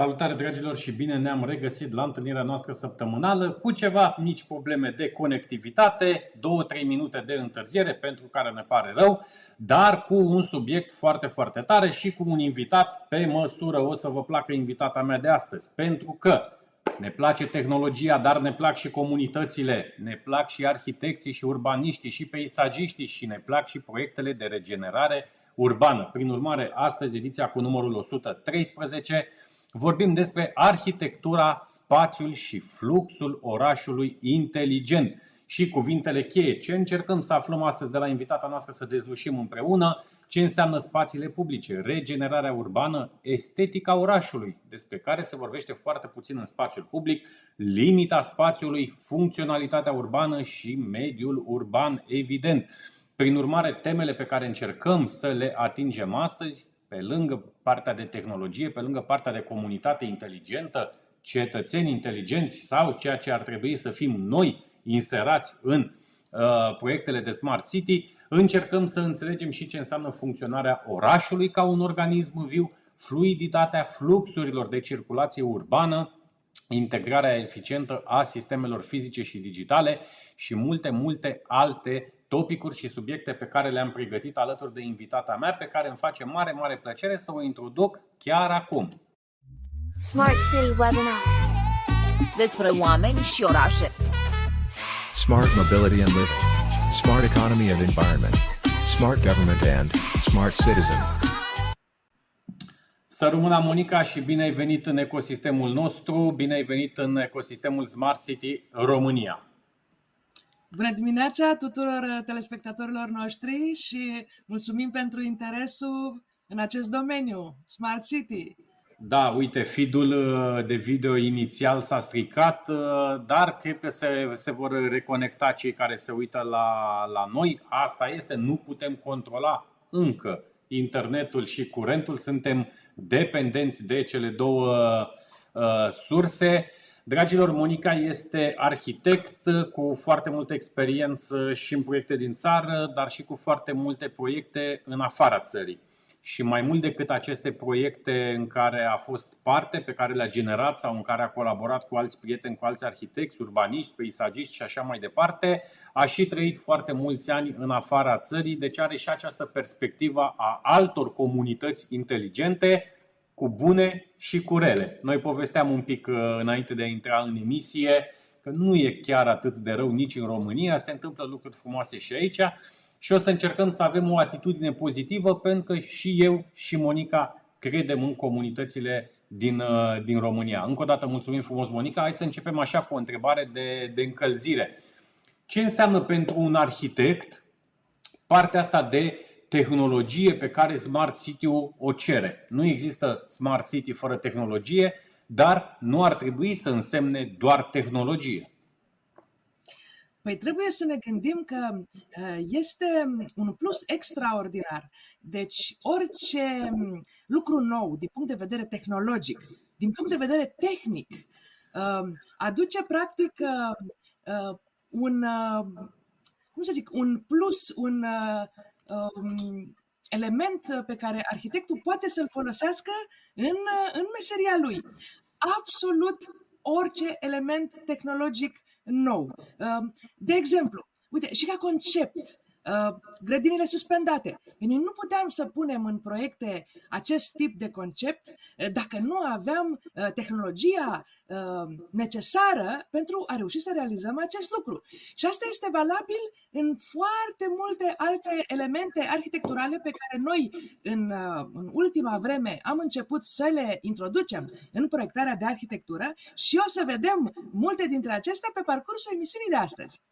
Salutare dragilor și bine ne-am regăsit la întâlnirea noastră săptămânală cu ceva mici probleme de conectivitate, 2-3 minute de întârziere pentru care ne pare rău, dar cu un subiect foarte, foarte tare și cu un invitat pe măsură. O să vă placă invitata mea de astăzi, pentru că ne place tehnologia, dar ne plac și comunitățile, ne plac și arhitecții și urbaniștii și peisagiștii și ne plac și proiectele de regenerare urbană. Prin urmare, astăzi ediția cu numărul 113 vorbim despre arhitectura, spațiul și fluxul orașului inteligent și cuvintele cheie. Ce încercăm să aflăm astăzi de la invitata noastră să dezlușim împreună? Ce înseamnă spațiile publice, regenerarea urbană, estetica orașului, despre care se vorbește foarte puțin în spațiul public, limita spațiului, funcționalitatea urbană și mediul urban, evident. Prin urmare, temele pe care încercăm să le atingem astăzi pe lângă partea de tehnologie, pe lângă partea de comunitate inteligentă, cetățeni inteligenți sau ceea ce ar trebui să fim noi inserați în uh, proiectele de Smart City, încercăm să înțelegem și ce înseamnă funcționarea orașului ca un organism viu, fluiditatea fluxurilor de circulație urbană, integrarea eficientă a sistemelor fizice și digitale și multe, multe alte topicuri și subiecte pe care le-am pregătit alături de invitata mea, pe care îmi face mare, mare plăcere să o introduc chiar acum. Smart City Webinar Despre oameni și orașe Smart Mobility and Living. Smart Economy and Environment. Smart Government and Smart Citizen. Să rămână Monica și bine ai venit în ecosistemul nostru, bine ai venit în ecosistemul Smart City România. Bună dimineața tuturor uh, telespectatorilor noștri și mulțumim pentru interesul în acest domeniu, Smart City. Da, uite, feed-ul uh, de video inițial s-a stricat, uh, dar cred că se, se vor reconecta cei care se uită la, la noi. Asta este, nu putem controla încă internetul și curentul, suntem dependenți de cele două uh, surse. Dragilor, Monica este arhitect cu foarte multă experiență și în proiecte din țară, dar și cu foarte multe proiecte în afara țării. Și mai mult decât aceste proiecte în care a fost parte, pe care le-a generat sau în care a colaborat cu alți prieteni, cu alți arhitecți, urbaniști, peisagiști și așa mai departe, a și trăit foarte mulți ani în afara țării, deci are și această perspectivă a altor comunități inteligente, cu bune și cu rele. Noi povesteam un pic uh, înainte de a intra în emisie că nu e chiar atât de rău nici în România, se întâmplă lucruri frumoase și aici și o să încercăm să avem o atitudine pozitivă pentru că și eu și Monica credem în comunitățile din, uh, din România. Încă o dată mulțumim frumos, Monica. Hai să începem așa cu o întrebare de, de încălzire. Ce înseamnă pentru un arhitect partea asta de tehnologie pe care Smart City-ul o cere. Nu există Smart City fără tehnologie, dar nu ar trebui să însemne doar tehnologie. Păi trebuie să ne gândim că uh, este un plus extraordinar. Deci orice lucru nou din punct de vedere tehnologic, din punct de vedere tehnic, uh, aduce practic uh, un, cum să zic, un plus, un um, element pe care arhitectul poate să-l folosească în, în meseria lui. Absolut orice element tehnologic nou. Um, de exemplu, uite, și ca concept, Uh, grădinile suspendate. Noi nu puteam să punem în proiecte acest tip de concept uh, dacă nu aveam uh, tehnologia necesară pentru a reuși să realizăm acest lucru. Și asta este valabil în foarte multe alte elemente arhitecturale pe care noi în, în ultima vreme am început să le introducem în proiectarea de arhitectură și o să vedem multe dintre acestea pe parcursul emisiunii de astăzi.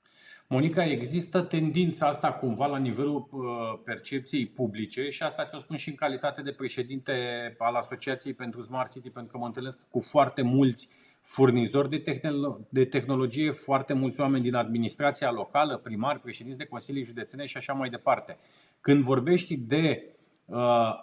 Monica, există tendința asta cumva la nivelul uh, percepției publice și asta ți-o spun și în calitate de președinte al Asociației pentru Smart City, pentru că mă întâlnesc cu foarte mulți furnizori de, tehnolo- de tehnologie, foarte mulți oameni din administrația locală, primari, președinți de consilii județene și așa mai departe. Când vorbești de Uh,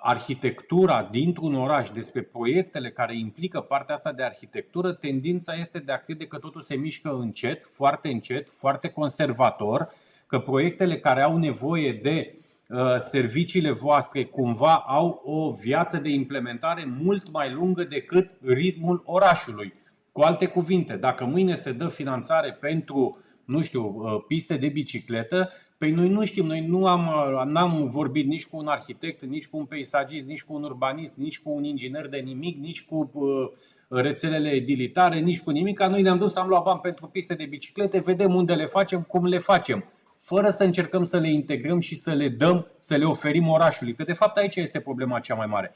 arhitectura dintr-un oraș, despre proiectele care implică partea asta de arhitectură, tendința este de a crede că totul se mișcă încet, foarte încet, foarte conservator, că proiectele care au nevoie de uh, serviciile voastre cumva au o viață de implementare mult mai lungă decât ritmul orașului. Cu alte cuvinte, dacă mâine se dă finanțare pentru, nu știu, uh, piste de bicicletă, Păi noi nu știm, noi nu am n-am vorbit nici cu un arhitect, nici cu un peisagist, nici cu un urbanist, nici cu un inginer de nimic, nici cu uh, rețelele edilitare, nici cu nimic. Noi ne-am dus, am luat bani pentru piste de biciclete, vedem unde le facem, cum le facem, fără să încercăm să le integrăm și să le dăm, să le oferim orașului. Că de fapt aici este problema cea mai mare.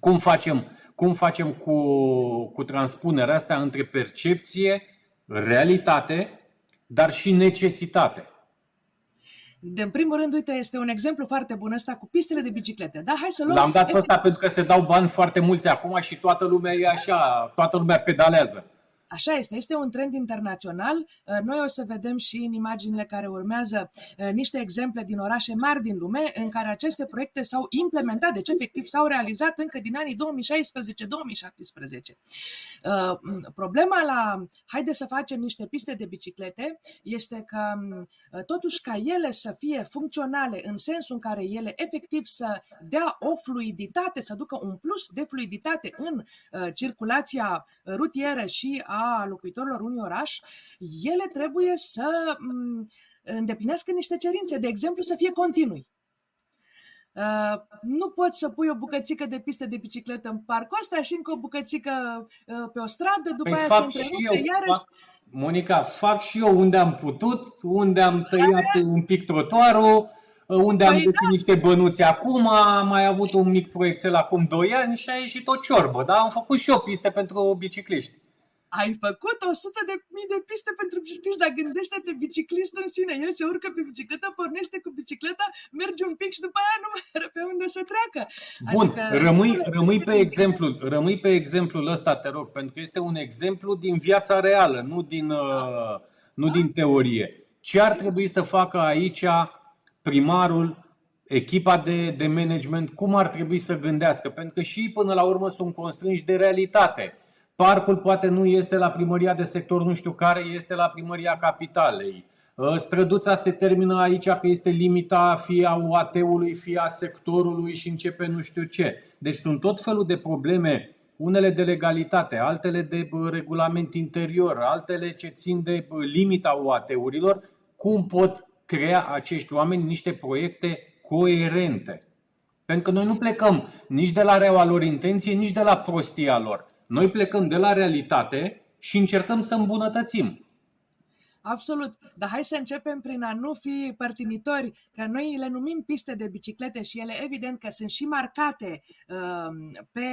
Cum facem, cum facem cu, cu transpunerea asta între percepție, realitate, dar și necesitate? De în primul rând, uite, este un exemplu foarte bun ăsta cu pistele de biciclete. Da, hai să luăm... L-am dat pe ăsta pentru că se dau bani foarte mulți acum și toată lumea e așa, toată lumea pedalează. Așa este, este un trend internațional. Uh, noi o să vedem și în imaginile care urmează uh, niște exemple din orașe mari din lume în care aceste proiecte s-au implementat, deci efectiv s-au realizat încă din anii 2016-2017. Uh, problema la haide să facem niște piste de biciclete este că totuși ca ele să fie funcționale în sensul în care ele efectiv să dea o fluiditate, să ducă un plus de fluiditate în circulația rutieră și a a locuitorilor unui oraș, ele trebuie să mm, îndeplinească niște cerințe, de exemplu să fie continui. Uh, nu poți să pui o bucățică de pistă de bicicletă în parcul ăsta și încă o bucățică uh, pe o stradă, după păi aia se întrerupe iarăși. Fac, Monica, fac și eu unde am putut, unde am tăiat da, un pic trotuarul, unde păi am găsit da. niște bănuți acum, am mai avut un mic proiectel acum 2 ani și a ieșit o ciorbă, da? Am făcut și eu piste pentru bicicliști ai făcut 100 de mii de piste pentru bicicliști, dar gândește-te biciclistul în sine, el se urcă pe bicicletă, pornește cu bicicleta, merge un pic și după aia nu mai are pe unde să treacă. Bun, adică, rămâi, rămâi, pe exemplu, rămâi pe exemplul ăsta, te rog, pentru că este un exemplu din viața reală, nu din, uh, nu din teorie. Ce ar trebui să facă aici primarul, echipa de, de management, cum ar trebui să gândească? Pentru că și până la urmă sunt constrânși de realitate Parcul poate nu este la primăria de sector nu știu care, este la primăria capitalei. Ă, străduța se termină aici că este limita fie a UAT-ului, fie a sectorului și începe nu știu ce. Deci sunt tot felul de probleme, unele de legalitate, altele de regulament interior, altele ce țin de limita UAT-urilor. Cum pot crea acești oameni niște proiecte coerente? Pentru că noi nu plecăm nici de la reaua lor intenție, nici de la prostia lor. Noi plecăm de la realitate și încercăm să îmbunătățim. Absolut. Dar hai să începem prin a nu fi părtinitori, că noi le numim piste de biciclete și ele evident că sunt și marcate uh, pe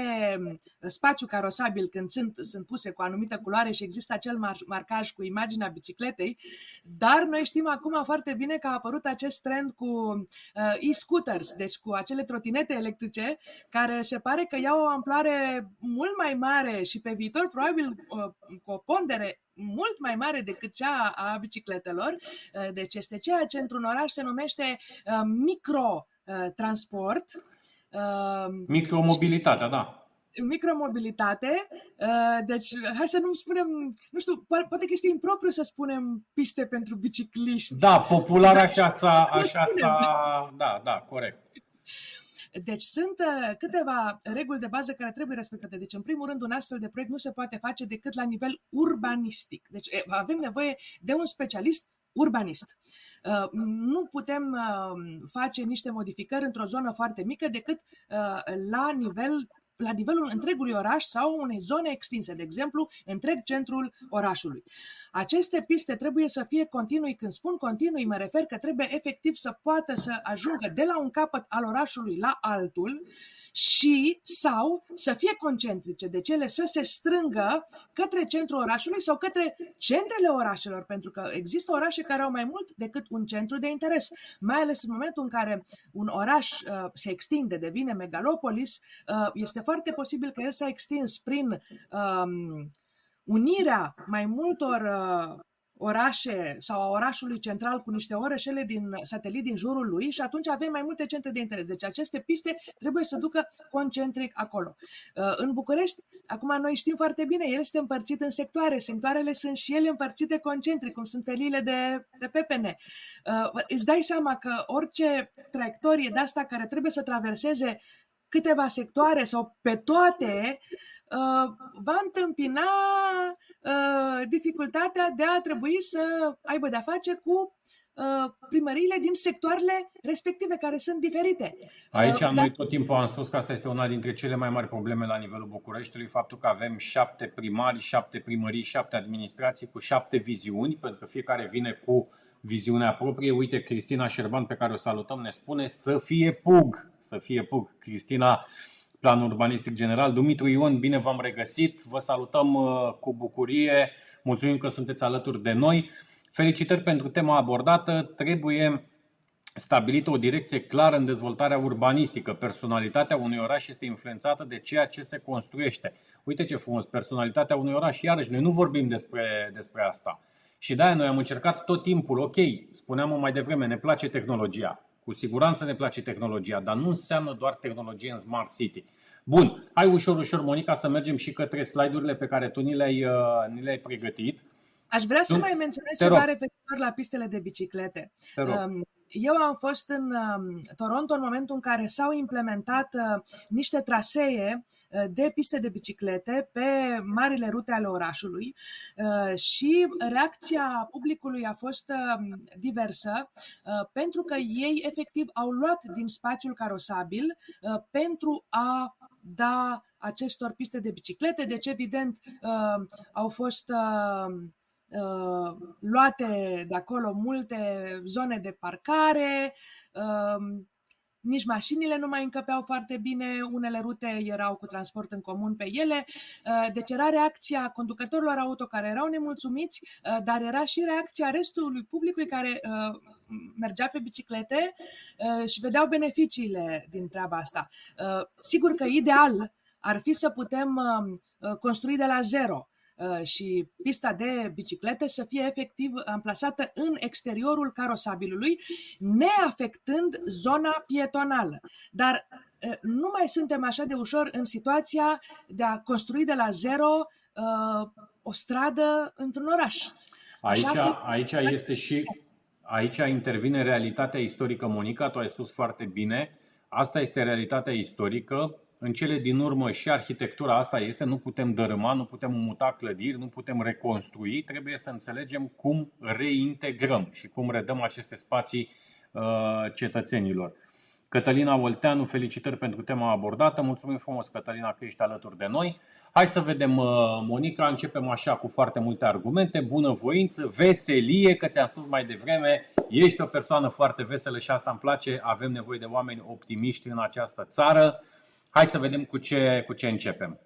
spațiu carosabil când sunt, sunt puse cu anumită culoare și există acel mar- marcaj cu imaginea bicicletei, dar noi știm acum foarte bine că a apărut acest trend cu uh, e-scooters, deci cu acele trotinete electrice care se pare că iau o amploare mult mai mare și pe viitor probabil uh, cu o pondere mult mai mare decât cea a bicicletelor. Uh, deci este ceea ce într-un oraș se numește uh, microtransport. Uh, Micromobilitatea, da micromobilitate, deci hai să nu spunem, nu știu, poate că este impropriu să spunem piste pentru bicicliști. Da, popular așa s-a, așa s-a, da, da, corect. Deci sunt uh, câteva reguli de bază care trebuie respectate. Deci, în primul rând, un astfel de proiect nu se poate face decât la nivel urbanistic. Deci avem nevoie de un specialist urbanist. Uh, nu putem uh, face niște modificări într-o zonă foarte mică decât uh, la nivel la nivelul întregului oraș sau unei zone extinse, de exemplu, întreg centrul orașului. Aceste piste trebuie să fie continui. Când spun continui, mă refer că trebuie efectiv să poată să ajungă de la un capăt al orașului la altul și sau să fie concentrice, de cele să se strângă către centrul orașului sau către centrele orașelor, pentru că există orașe care au mai mult decât un centru de interes, mai ales în momentul în care un oraș uh, se extinde, devine megalopolis, uh, este foarte posibil că el s-a extins prin um, unirea mai multor uh, orașe sau a orașului central cu niște orășele din satelit din jurul lui și atunci avem mai multe centre de interes. Deci aceste piste trebuie să ducă concentric acolo. Uh, în București, acum noi știm foarte bine, el este împărțit în sectoare. Sectoarele sunt și ele împărțite concentric, cum sunt teliile de, de pepene. Uh, îți dai seama că orice traiectorie de asta care trebuie să traverseze câteva sectoare sau pe toate, uh, va întâmpina uh, dificultatea de a trebui să aibă de-a face cu uh, primăriile din sectoarele respective, care sunt diferite. Aici uh, noi tot timpul am spus că asta este una dintre cele mai mari probleme la nivelul Bucureștiului, faptul că avem șapte primari, șapte primării, șapte administrații cu șapte viziuni, pentru că fiecare vine cu viziunea proprie. Uite, Cristina Șerban, pe care o salutăm, ne spune să fie PUG, să fie PUG. Cristina Plan Urbanistic General. Dumitru Ion, bine v-am regăsit, vă salutăm uh, cu bucurie, mulțumim că sunteți alături de noi. Felicitări pentru tema abordată, trebuie stabilită o direcție clară în dezvoltarea urbanistică. Personalitatea unui oraș este influențată de ceea ce se construiește. Uite ce frumos, personalitatea unui oraș, iarăși, noi nu vorbim despre, despre asta. Și de-aia noi am încercat tot timpul, ok, spuneam mai devreme, ne place tehnologia. Cu siguranță ne place tehnologia, dar nu înseamnă doar tehnologie în Smart City. Bun, hai ușor, ușor, Monica, să mergem și către slide-urile pe care tu ni le-ai, uh, ni le-ai pregătit. Aș vrea să mai menționez ceva referitor la pistele de biciclete. Um, eu am fost în um, Toronto în momentul în care s-au implementat uh, niște trasee uh, de piste de biciclete pe marile rute ale orașului și reacția publicului a fost um, diversă pentru că ei efectiv au luat din spațiul carosabil pentru a da acestor piste de biciclete, deci evident uh, au fost uh, uh, luate de acolo multe zone de parcare, uh, nici mașinile nu mai încăpeau foarte bine, unele rute erau cu transport în comun pe ele, uh, deci era reacția conducătorilor auto care erau nemulțumiți, uh, dar era și reacția restului publicului care uh, mergea pe biciclete și vedeau beneficiile din treaba asta. Sigur că ideal ar fi să putem construi de la zero Uh, și pista de biciclete să fie efectiv amplasată în exteriorul carosabilului, neafectând zona pietonală. Dar uh, nu mai suntem așa de ușor în situația de a construi de la zero uh, o stradă într-un oraș. Aici, că... aici este și aici intervine realitatea istorică, Monica, tu ai spus foarte bine. Asta este realitatea istorică în cele din urmă și arhitectura asta este, nu putem dărâma, nu putem muta clădiri, nu putem reconstrui, trebuie să înțelegem cum reintegrăm și cum redăm aceste spații uh, cetățenilor. Cătălina Olteanu, felicitări pentru tema abordată. Mulțumim frumos, Cătălina, că ești alături de noi. Hai să vedem, uh, Monica, începem așa cu foarte multe argumente, bunăvoință, veselie, că ți-am spus mai devreme, ești o persoană foarte veselă și asta îmi place, avem nevoie de oameni optimiști în această țară. Hai să vedem cu ce, cu ce începem.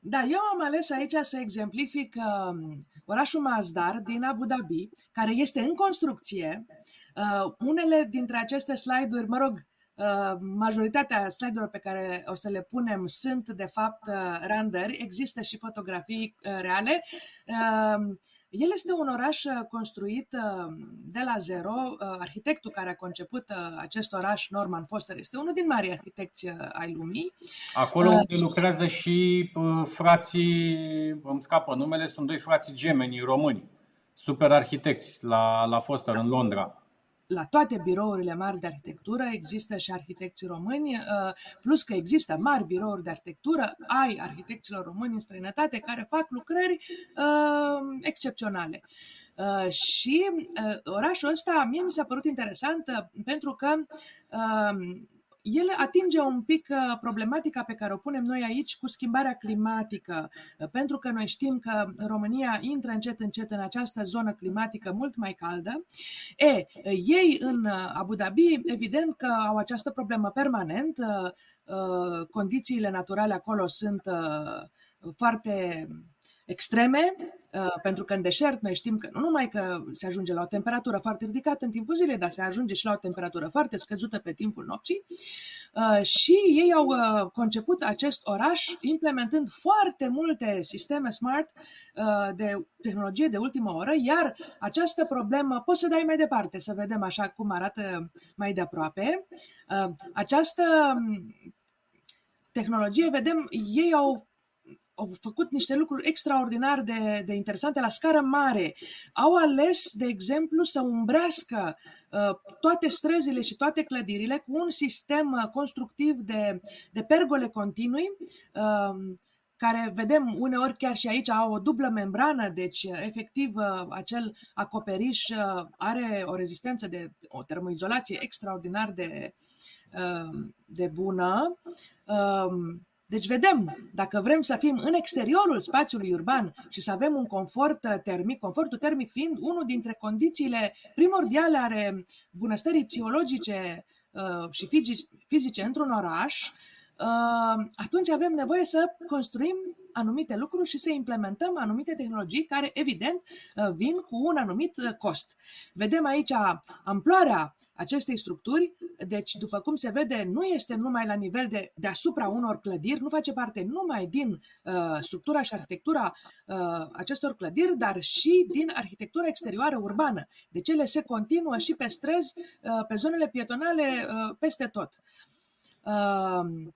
Da, eu am ales aici să exemplific uh, orașul Mazdar din Abu Dhabi, care este în construcție. Uh, unele dintre aceste slide-uri, mă rog, uh, majoritatea slide-urilor pe care o să le punem sunt de fapt uh, randări, există și fotografii uh, reale. Uh, el este un oraș uh, construit uh, de la zero. Uh, arhitectul care a conceput acest oraș, Norman Foster, este unul din mari arhitecți ai lumii. Acolo unde lucrează și frații, îmi scapă numele, sunt doi frații gemeni români, super arhitecți la, la Foster în Londra la toate birourile mari de arhitectură există și arhitecți români, uh, plus că există mari birouri de arhitectură ai arhitecților români în străinătate care fac lucrări uh, excepționale. Uh, și uh, orașul ăsta mie mi s-a părut interesant uh, pentru că uh, el atinge un pic uh, problematica pe care o punem noi aici cu schimbarea climatică, uh, pentru că noi știm că România intră încet încet în această zonă climatică mult mai caldă. E, uh, ei în Abu Dhabi, evident că au această problemă permanent, condițiile naturale acolo sunt foarte extreme, uh, pentru că în deșert noi știm că nu numai că se ajunge la o temperatură foarte ridicată în timpul zilei, dar se ajunge și la o temperatură foarte scăzută pe timpul nopții. Uh, și ei au uh, conceput acest oraș implementând foarte multe sisteme smart de tehnologie de ultimă oră, iar această problemă, poți să dai mai departe, să vedem așa cum arată mai de aproape. Această um, tehnologie, vedem, ei au au făcut niște lucruri extraordinar de, de interesante la scară mare. Au ales, de exemplu, să umbrească uh, toate străzile și toate clădirile cu un sistem uh, constructiv de, de pergole continui, uh, care vedem uneori chiar și aici au o dublă membrană, deci uh, efectiv uh, acel acoperiș uh, are o rezistență de o termoizolație extraordinar de, de bună. Deci vedem, dacă vrem să fim în exteriorul spațiului urban și să avem un confort uh, termic, confortul termic fiind unul dintre condițiile primordiale ale bunăstării psihologice uh, și fizice într-un oraș, uh, atunci avem nevoie să construim anumite lucruri și să implementăm anumite tehnologii care, evident, uh, vin cu un anumit uh, cost. Vedem aici amploarea acestei structuri, deci, după cum se vede, nu este numai la nivel de deasupra unor clădiri, nu face parte numai din uh, structura și arhitectura uh, acestor clădiri, dar și din arhitectura exterioară urbană. Deci ele se continuă și pe străzi, uh, pe zonele pietonale, uh, peste tot. Uh,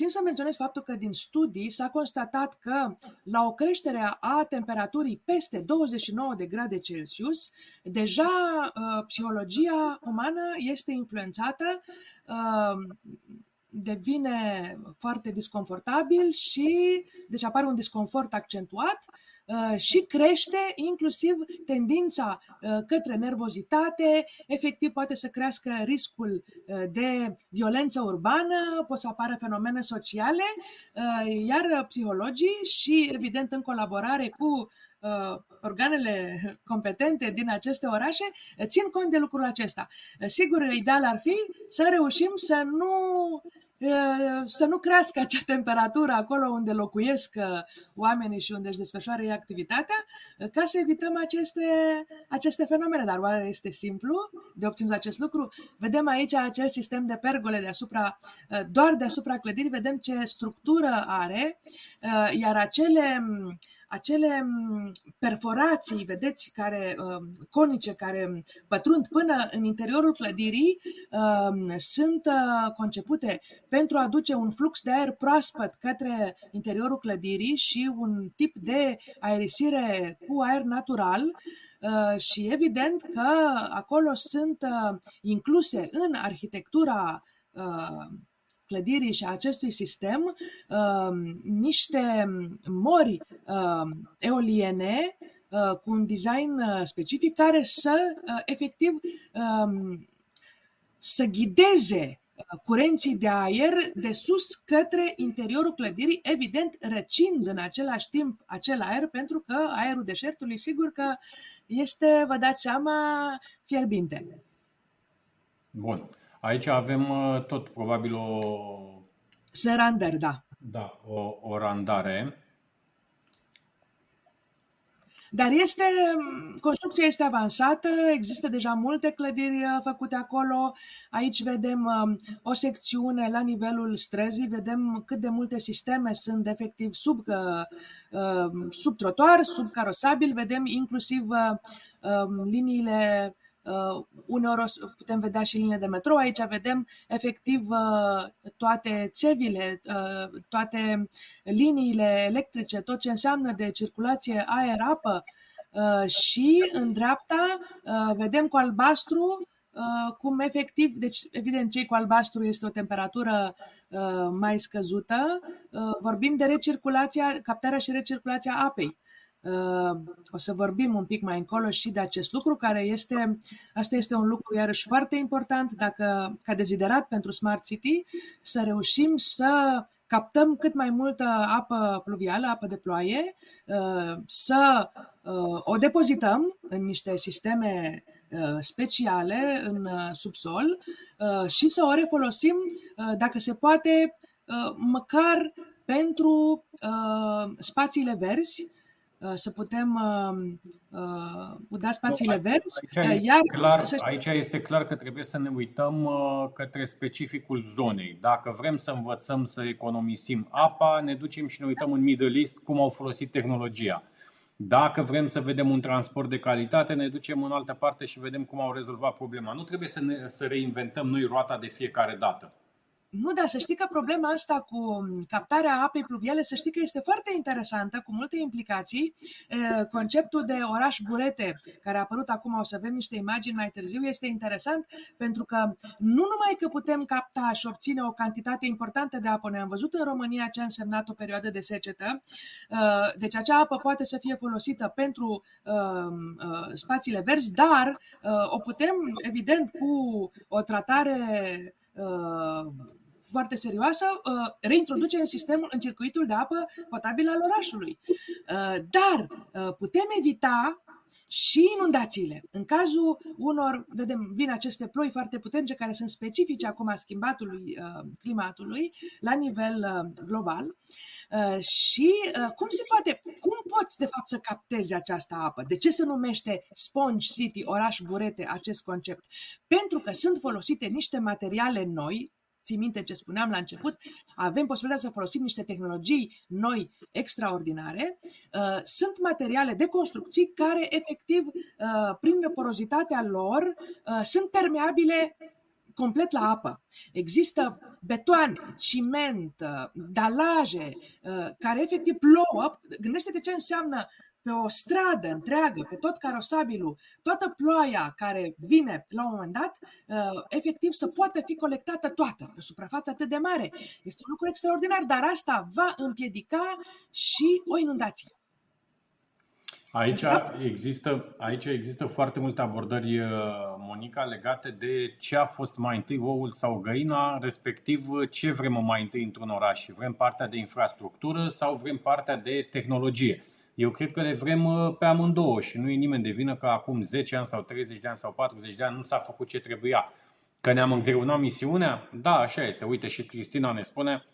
Țin să menționez faptul că din studii s-a constatat că la o creștere a temperaturii peste 29 de grade Celsius, deja uh, psihologia umană este influențată uh, devine foarte disconfortabil și deci apare un disconfort accentuat uh, și crește inclusiv tendința uh, către nervozitate, efectiv poate să crească riscul uh, de violență urbană, pot să apară fenomene sociale, iar psihologii și evident în colaborare cu organele competente din aceste orașe țin cont de lucrul acesta. Sigur, ideal ar fi să reușim să nu să nu crească acea temperatură acolo unde locuiesc oamenii și unde își desfășoară ei activitatea, ca să evităm aceste, aceste fenomene. Dar oare este simplu de obținut acest lucru? Vedem aici acel sistem de pergole deasupra, doar deasupra clădirii, vedem ce structură are, iar acele acele mm, perforații, vedeți, care, um, conice, care pătrund până în interiorul clădirii, um, sunt uh, concepute pentru a aduce un flux de aer proaspăt către interiorul clădirii și un tip de aerisire cu aer natural, uh, și evident că acolo sunt uh, incluse în arhitectura clădirii și a acestui sistem uh, niște mori uh, eoliene uh, cu un design uh, specific care să, uh, efectiv, uh, să ghideze uh, curenții de aer de sus către interiorul clădirii, evident răcind în același timp acel aer, pentru că aerul deșertului, sigur că este, vă dați seama, fierbinte. Bun. Aici avem uh, tot probabil o... Serander, da. Da, o, o randare. Dar este, construcția este avansată, există deja multe clădiri uh, făcute acolo. Aici vedem um, o secțiune la nivelul străzii, vedem cât de multe sisteme sunt efectiv sub, uh, sub trotuar, sub carosabil, vedem inclusiv um, liniile Uh, uneori putem vedea și linie de metrou. Aici vedem efectiv uh, toate țevile, uh, toate liniile electrice, tot ce înseamnă de circulație aer-apă și în dreapta vedem cu albastru cum efectiv, deci evident cei cu albastru este o temperatură mai scăzută, vorbim de recirculația, captarea și recirculația apei. Uh, o să vorbim un pic mai încolo și de acest lucru, care este, asta este un lucru iarăși foarte important, dacă ca deziderat pentru Smart City, să reușim să captăm cât mai multă apă pluvială, apă de ploaie, uh, să uh, o depozităm în niște sisteme speciale în subsol și să o refolosim, dacă se poate, măcar pentru spațiile verzi, Uh, să putem uh, uh, da spațiile verzi. Aici, iar clar, aici este clar că trebuie să ne uităm către specificul zonei. Dacă vrem să învățăm să economisim apa, ne ducem și ne uităm în Middle East cum au folosit tehnologia. Dacă vrem să vedem un transport de calitate, ne ducem în altă parte și vedem cum au rezolvat problema. Nu trebuie să, ne, să reinventăm noi roata de fiecare dată. Nu, dar să știi că problema asta cu captarea apei pluviale, să știi că este foarte interesantă, cu multe implicații. Conceptul de oraș burete, care a apărut acum, o să avem niște imagini mai târziu, este interesant pentru că nu numai că putem capta și obține o cantitate importantă de apă, noi am văzut în România ce a însemnat o perioadă de secetă, deci acea apă poate să fie folosită pentru spațiile verzi, dar o putem, evident, cu o tratare foarte serioasă, uh, reintroduce în sistemul, în circuitul de apă potabilă al orașului. Uh, dar uh, putem evita și inundațiile. În cazul unor, vedem, vin aceste ploi foarte puternice care sunt specifice acum a schimbatului climatului la nivel global. Și cum se poate, cum poți de fapt să captezi această apă? De ce se numește Sponge City, oraș burete, acest concept? Pentru că sunt folosite niște materiale noi, ții minte ce spuneam la început, avem posibilitatea să folosim niște tehnologii noi extraordinare. Uh, sunt materiale de construcții care, efectiv, uh, prin porozitatea lor, uh, sunt permeabile complet la apă. Există betoane, ciment, dalaje care efectiv plouă. Gândește-te ce înseamnă pe o stradă întreagă, pe tot carosabilul, toată ploaia care vine la un moment dat, uh, efectiv să poată fi colectată toată pe o suprafață atât de mare. Este un lucru extraordinar, dar asta va împiedica și o inundație. Aici există, aici există foarte multe abordări, uh, Monica, legate de ce a fost mai întâi oul sau găina, respectiv ce vrem mai întâi într-un oraș. Vrem partea de infrastructură sau vrem partea de tehnologie. Eu cred că le vrem uh, pe amândouă și nu e nimeni de vină că acum 10 ani sau 30 de ani sau 40 de ani nu s-a făcut ce trebuia. Că ne-am îngreunat misiunea? Da, așa este. Uite și Cristina ne spune,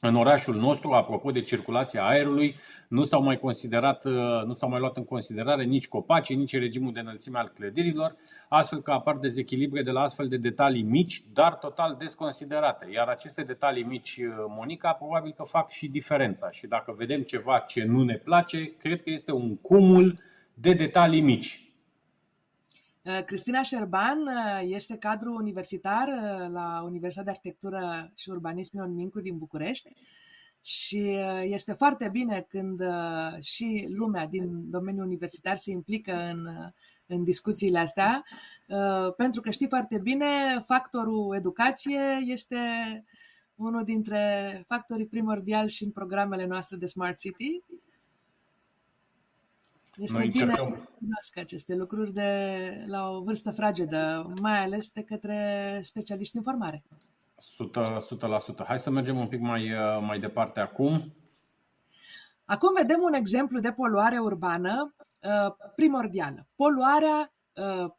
în orașul nostru, apropo de circulația aerului, nu s-au mai considerat, uh, nu s-au mai luat în considerare nici copacii, nici regimul de înălțime al clădirilor, astfel că apar dezechilibre de la astfel de detalii mici, dar total desconsiderate. Iar aceste detalii mici, uh, Monica, probabil că fac și diferența. Și dacă vedem ceva ce nu ne place, cred că este un cumul de detalii mici. Uh, Cristina Șerban este cadru universitar la Universitatea de Arhitectură și Urbanism Ion Mincu din București și uh, este foarte bine când uh, și lumea din domeniul universitar se implică în, uh, în discuțiile astea, pentru că știi foarte bine, factorul educație este unul dintre factorii primordiali și în programele noastre de Smart City. Este Noi bine să cunoască aceste lucruri de, la o vârstă fragedă, mai ales de către specialiști în formare. 100%. 100%. Hai să mergem un pic mai, uh, mai departe acum. Acum vedem un exemplu de poluare urbană uh, primordială. Poluarea uh,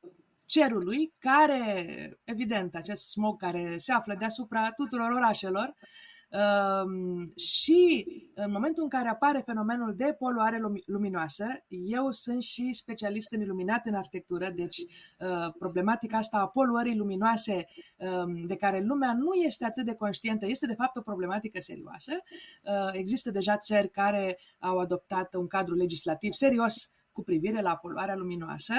cerului, care, evident, acest smog care se află deasupra tuturor orașelor, Ehm, și în momentul în care apare fenomenul de poluare luminoasă, eu sunt și specialist în iluminat în arhitectură, deci uh, problematica asta a poluării luminoase um, de care lumea nu este atât de conștientă, este de fapt o problematică serioasă. Uh, există deja țări care au adoptat un cadru legislativ serios cu privire la poluarea luminoasă.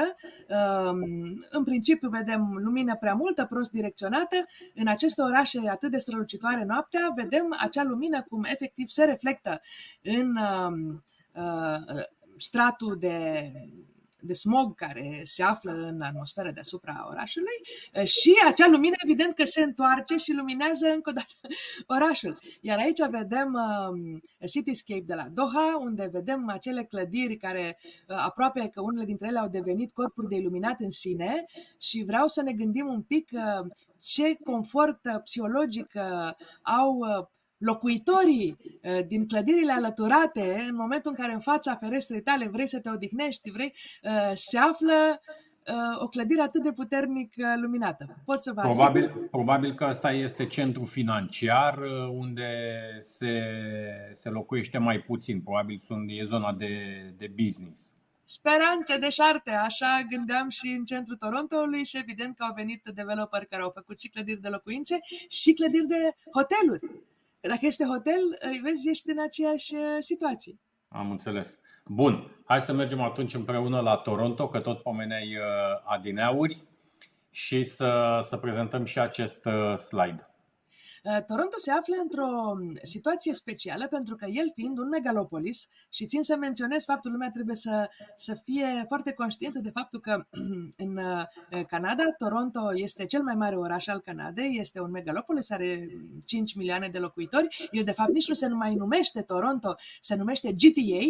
În principiu vedem lumină prea multă, prost direcționată. În aceste orașe atât de strălucitoare noaptea, vedem acea lumină cum efectiv se reflectă în uh, stratul de de smog care se află în atmosferă deasupra orașului și acea lumină evident că se întoarce și luminează încă o dată orașul. Iar aici vedem uh, Cityscape de la Doha, unde vedem acele clădiri care uh, aproape că unele dintre ele au devenit corpuri de iluminat în sine și vreau să ne gândim un pic uh, ce confort psihologic au locuitorii din clădirile alăturate, în momentul în care în fața ferestrei tale vrei să te odihnești, vrei, se află o clădire atât de puternic luminată. Pot să vă probabil, asigur. probabil că ăsta este centru financiar unde se, se locuiește mai puțin. Probabil sunt, e zona de, de business. Speranțe de șarte, așa gândeam și în centrul Torontoului și evident că au venit developeri care au făcut și clădiri de locuințe și clădiri de hoteluri. Dacă este hotel, vezi, ești în aceeași situație. Am înțeles. Bun, hai să mergem atunci împreună la Toronto, că tot pomeneai adineauri și să, să prezentăm și acest slide. Uh, Toronto se află într-o situație specială pentru că el fiind un megalopolis și țin să menționez faptul lumea trebuie să, să fie foarte conștientă de faptul că în uh, Canada, Toronto este cel mai mare oraș al Canadei, este un megalopolis, are 5 milioane de locuitori, el de fapt nici nu se mai numește Toronto, se numește GTA,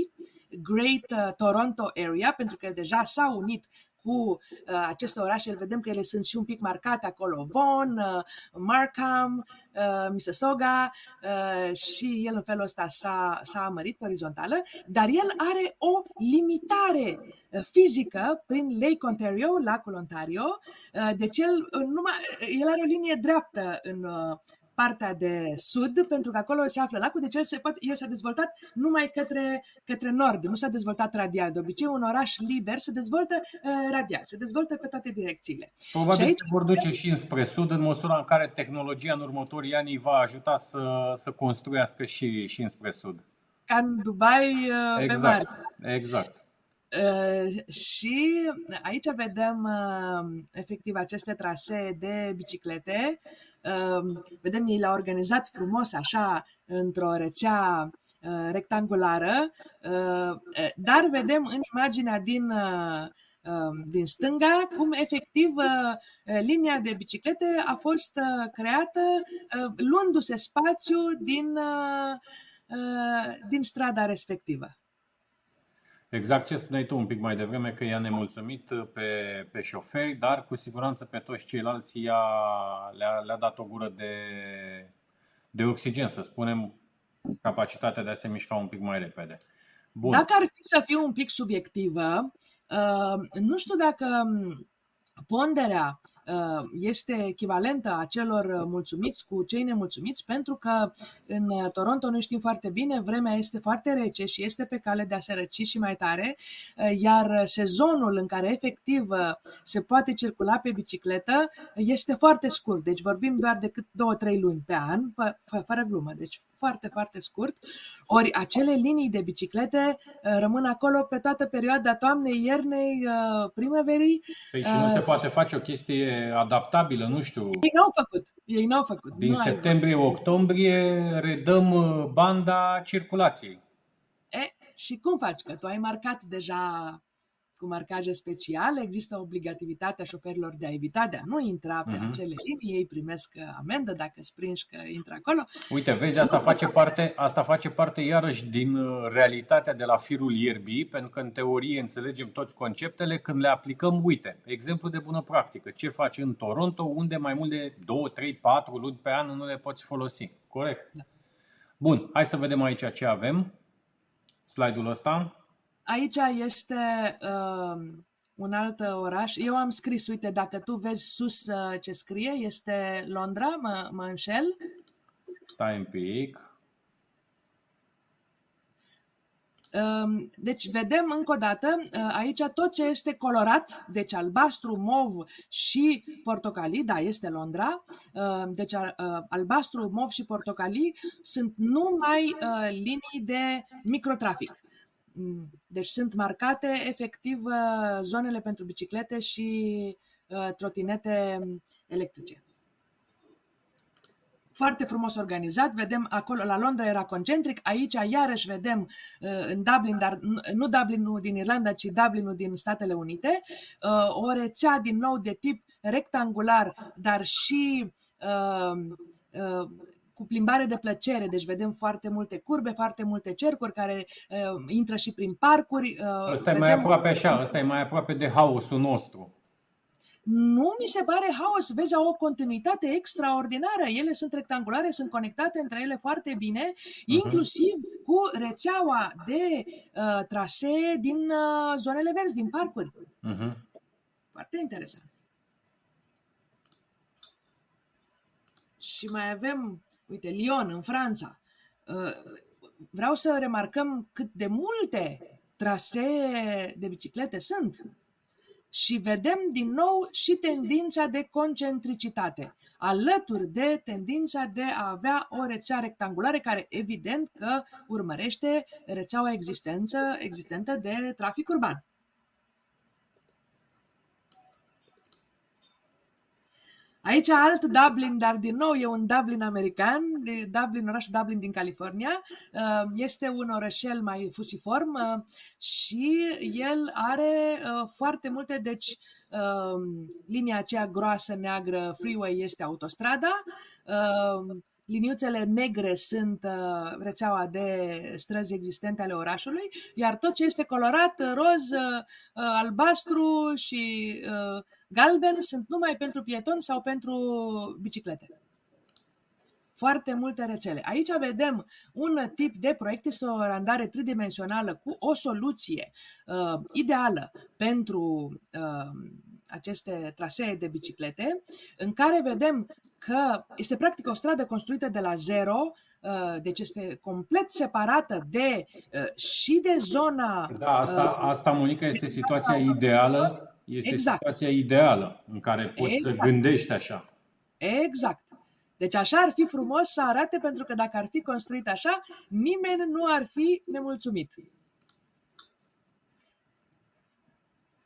Great uh, Toronto Area, pentru că deja s-a unit cu uh, aceste orașe, vedem că ele sunt și un pic marcate acolo, Vaughan, uh, Markham, uh, Mississauga uh, și el în felul ăsta s-a, s-a amărit pe orizontală, dar el are o limitare uh, fizică prin Lake Ontario, lacul Ontario, uh, deci el, uh, numai, el are o linie dreaptă în partea de sud, pentru că acolo se află lacul, deci el, se poate, el s-a dezvoltat numai către, către nord, nu s-a dezvoltat radial. De obicei, un oraș liber se dezvoltă uh, radial, se dezvoltă pe toate direcțiile. Probabil și aici... se vor duce și înspre sud, în măsura în care tehnologia în următorii ani îi va ajuta să, să construiască și, și înspre sud. Ca în Dubai uh, exact, pe mare. Exact. Uh, și aici vedem uh, efectiv aceste trasee de biciclete Ehm, vedem, ei l-au organizat frumos așa într-o rețea uh, rectangulară, uh, dar vedem în imaginea din uh, din stânga, cum efectiv linia de biciclete a fost creată luându-se spațiu din, din strada respectivă. Exact ce spuneai tu un pic mai devreme, că i-a nemulțumit pe, pe șoferi, dar cu siguranță pe toți ceilalți i-a, le-a, le-a dat o gură de, de oxigen, să spunem, capacitatea de a se mișca un pic mai repede. Bun. Dacă ar fi să fiu un pic subiectivă, uh, nu știu dacă ponderea uh, este echivalentă a celor mulțumiți cu cei nemulțumiți, pentru că în Toronto noi știm foarte bine, vremea este foarte rece și este pe cale de a se răci și mai tare, uh, iar sezonul în care efectiv uh, se poate circula pe bicicletă este foarte scurt, deci vorbim doar de cât 2-3 luni pe an, fără glumă, deci foarte, foarte scurt. Ori acele linii de biciclete rămân acolo pe toată perioada toamnei, iernei, primăverii. Păi și nu se poate face o chestie adaptabilă, nu știu. Ei n-au făcut. Ei n-au făcut. Din nu septembrie-octombrie redăm uh, banda circulației. E, și cum faci? Că tu ai marcat deja cu marcaje speciale, există obligativitatea șoferilor de a evita, de a nu intra pe uh-huh. acele linii, ei primesc uh, amendă dacă sprinși că intră acolo. Uite, vezi, asta face parte, asta face parte iarăși din uh, realitatea de la firul ierbii, pentru că în teorie înțelegem toți conceptele, când le aplicăm, uite, exemplu de bună practică, ce faci în Toronto, unde mai mult de 2, 3, 4 luni pe an nu le poți folosi. Corect? Da. Bun, hai să vedem aici ce avem. Slide-ul ăsta. Aici este uh, un alt oraș. Eu am scris, uite, dacă tu vezi sus uh, ce scrie, este Londra, mă, mă înșel? Stai un pic. Um, deci vedem încă o dată uh, aici tot ce este colorat, deci albastru, mov și portocalii, da, este Londra, uh, deci uh, albastru, mov și portocalii sunt numai linii de microtrafic. Mm, deci sunt marcate efectiv uh, zonele pentru biciclete și uh, trotinete electrice. foarte frumos organizat. Vedem acolo, la Londra era concentric, aici iarăși vedem uh, în Dublin, dar nu Dublinul din Irlanda, ci Dublinul din Statele Unite, uh, o rețea din nou de tip rectangular, dar și uh, cu plimbare de plăcere, deci vedem foarte multe curbe, foarte multe cercuri care uh, intră și prin parcuri. Uh, ăsta vedem... e mai aproape așa, ăsta e mai aproape de haosul nostru. Nu mi se pare haos, vezi, au o continuitate extraordinară. Ele sunt rectangulare, sunt conectate între ele foarte bine, uh-huh. inclusiv cu rețeaua de uh, trasee din uh, zonele verzi, din parcuri. Uh-huh. Foarte interesant. Și mai avem, uite, Lyon, în Franța. Uh, vreau să remarcăm cât de multe trasee de biciclete sunt și vedem din nou și tendința de concentricitate, alături de tendința de a avea o rețea rectangulară care evident că urmărește rețeaua existență, existentă de trafic urban. Aici alt Dublin, dar din nou e un Dublin american, de Dublin, orașul Dublin din California. Uh, este un orășel mai fusiform uh, și el are uh, foarte multe, deci linia aceea groasă, neagră, freeway este autostrada, liniuțele negre sunt uh, rețeaua de străzi existente ale orașului, iar tot ce este colorat, roz, uh, albastru și uh, galben sunt numai pentru pietoni sau pentru biciclete. Foarte multe rețele. Aici vedem un tip de proiect, este o randare tridimensională cu o soluție uh, ideală pentru uh, aceste trasee de biciclete, în care vedem că este practic o stradă construită de la zero, uh, deci este complet separată de uh, și de zona. Da, asta, uh, asta Monica, este situația ideală. Este exact. situația ideală în care poți exact. să gândești așa. Exact. Deci așa ar fi frumos să arate, pentru că dacă ar fi construit așa, nimeni nu ar fi nemulțumit.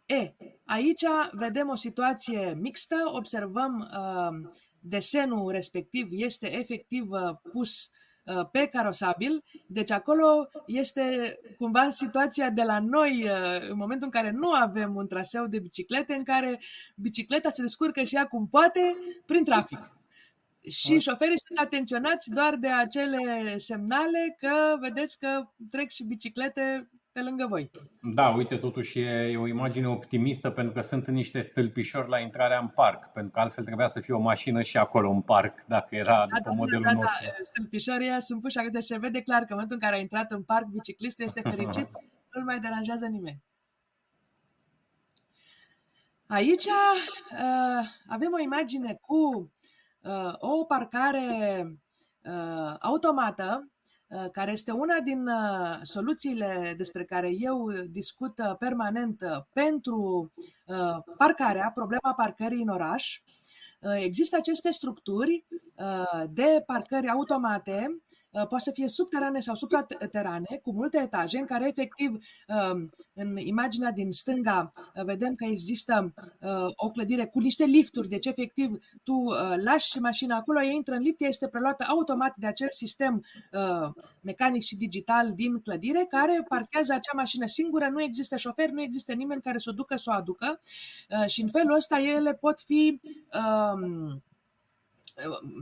E, aici vedem o situație mixtă, observăm uh, desenul respectiv este efectiv uh, pus uh, pe carosabil, deci acolo este cumva situația de la noi uh, în momentul în care nu avem un traseu de biciclete, în care bicicleta se descurcă și ea cum poate prin trafic. Și șoferii sunt atenționați doar de acele semnale că vedeți că trec și biciclete pe lângă voi. Da, uite, totuși e o imagine optimistă pentru că sunt niște stâlpișori la intrarea în parc, pentru că altfel trebuia să fie o mașină și acolo în parc, dacă era da, după da, modelul da, da, nostru. Da, stâlpișorii sunt puși acolo, deci se vede clar că în momentul în care a intrat în parc, biciclistul este fericit, nu mai deranjează nimeni. Aici uh, avem o imagine cu uh, o parcare uh, automată Uh, care este una din uh, soluțiile despre care eu discut uh, permanent pentru parcarea, problema parcării în oraș. Există aceste structuri de parcări automate Uh, poate să fie subterane sau supraterane, cu multe etaje, în care efectiv, um, în imaginea din stânga, uh, vedem că există uh, o clădire cu niște lifturi, deci efectiv tu lași mașina acolo, ea intră în lift, ea este preluată automat de acel sistem mecanic și digital din clădire, care parchează acea mașină singură, nu există șofer, nu există nimeni care să o ducă, să o aducă. Și în felul ăsta ele pot fi um,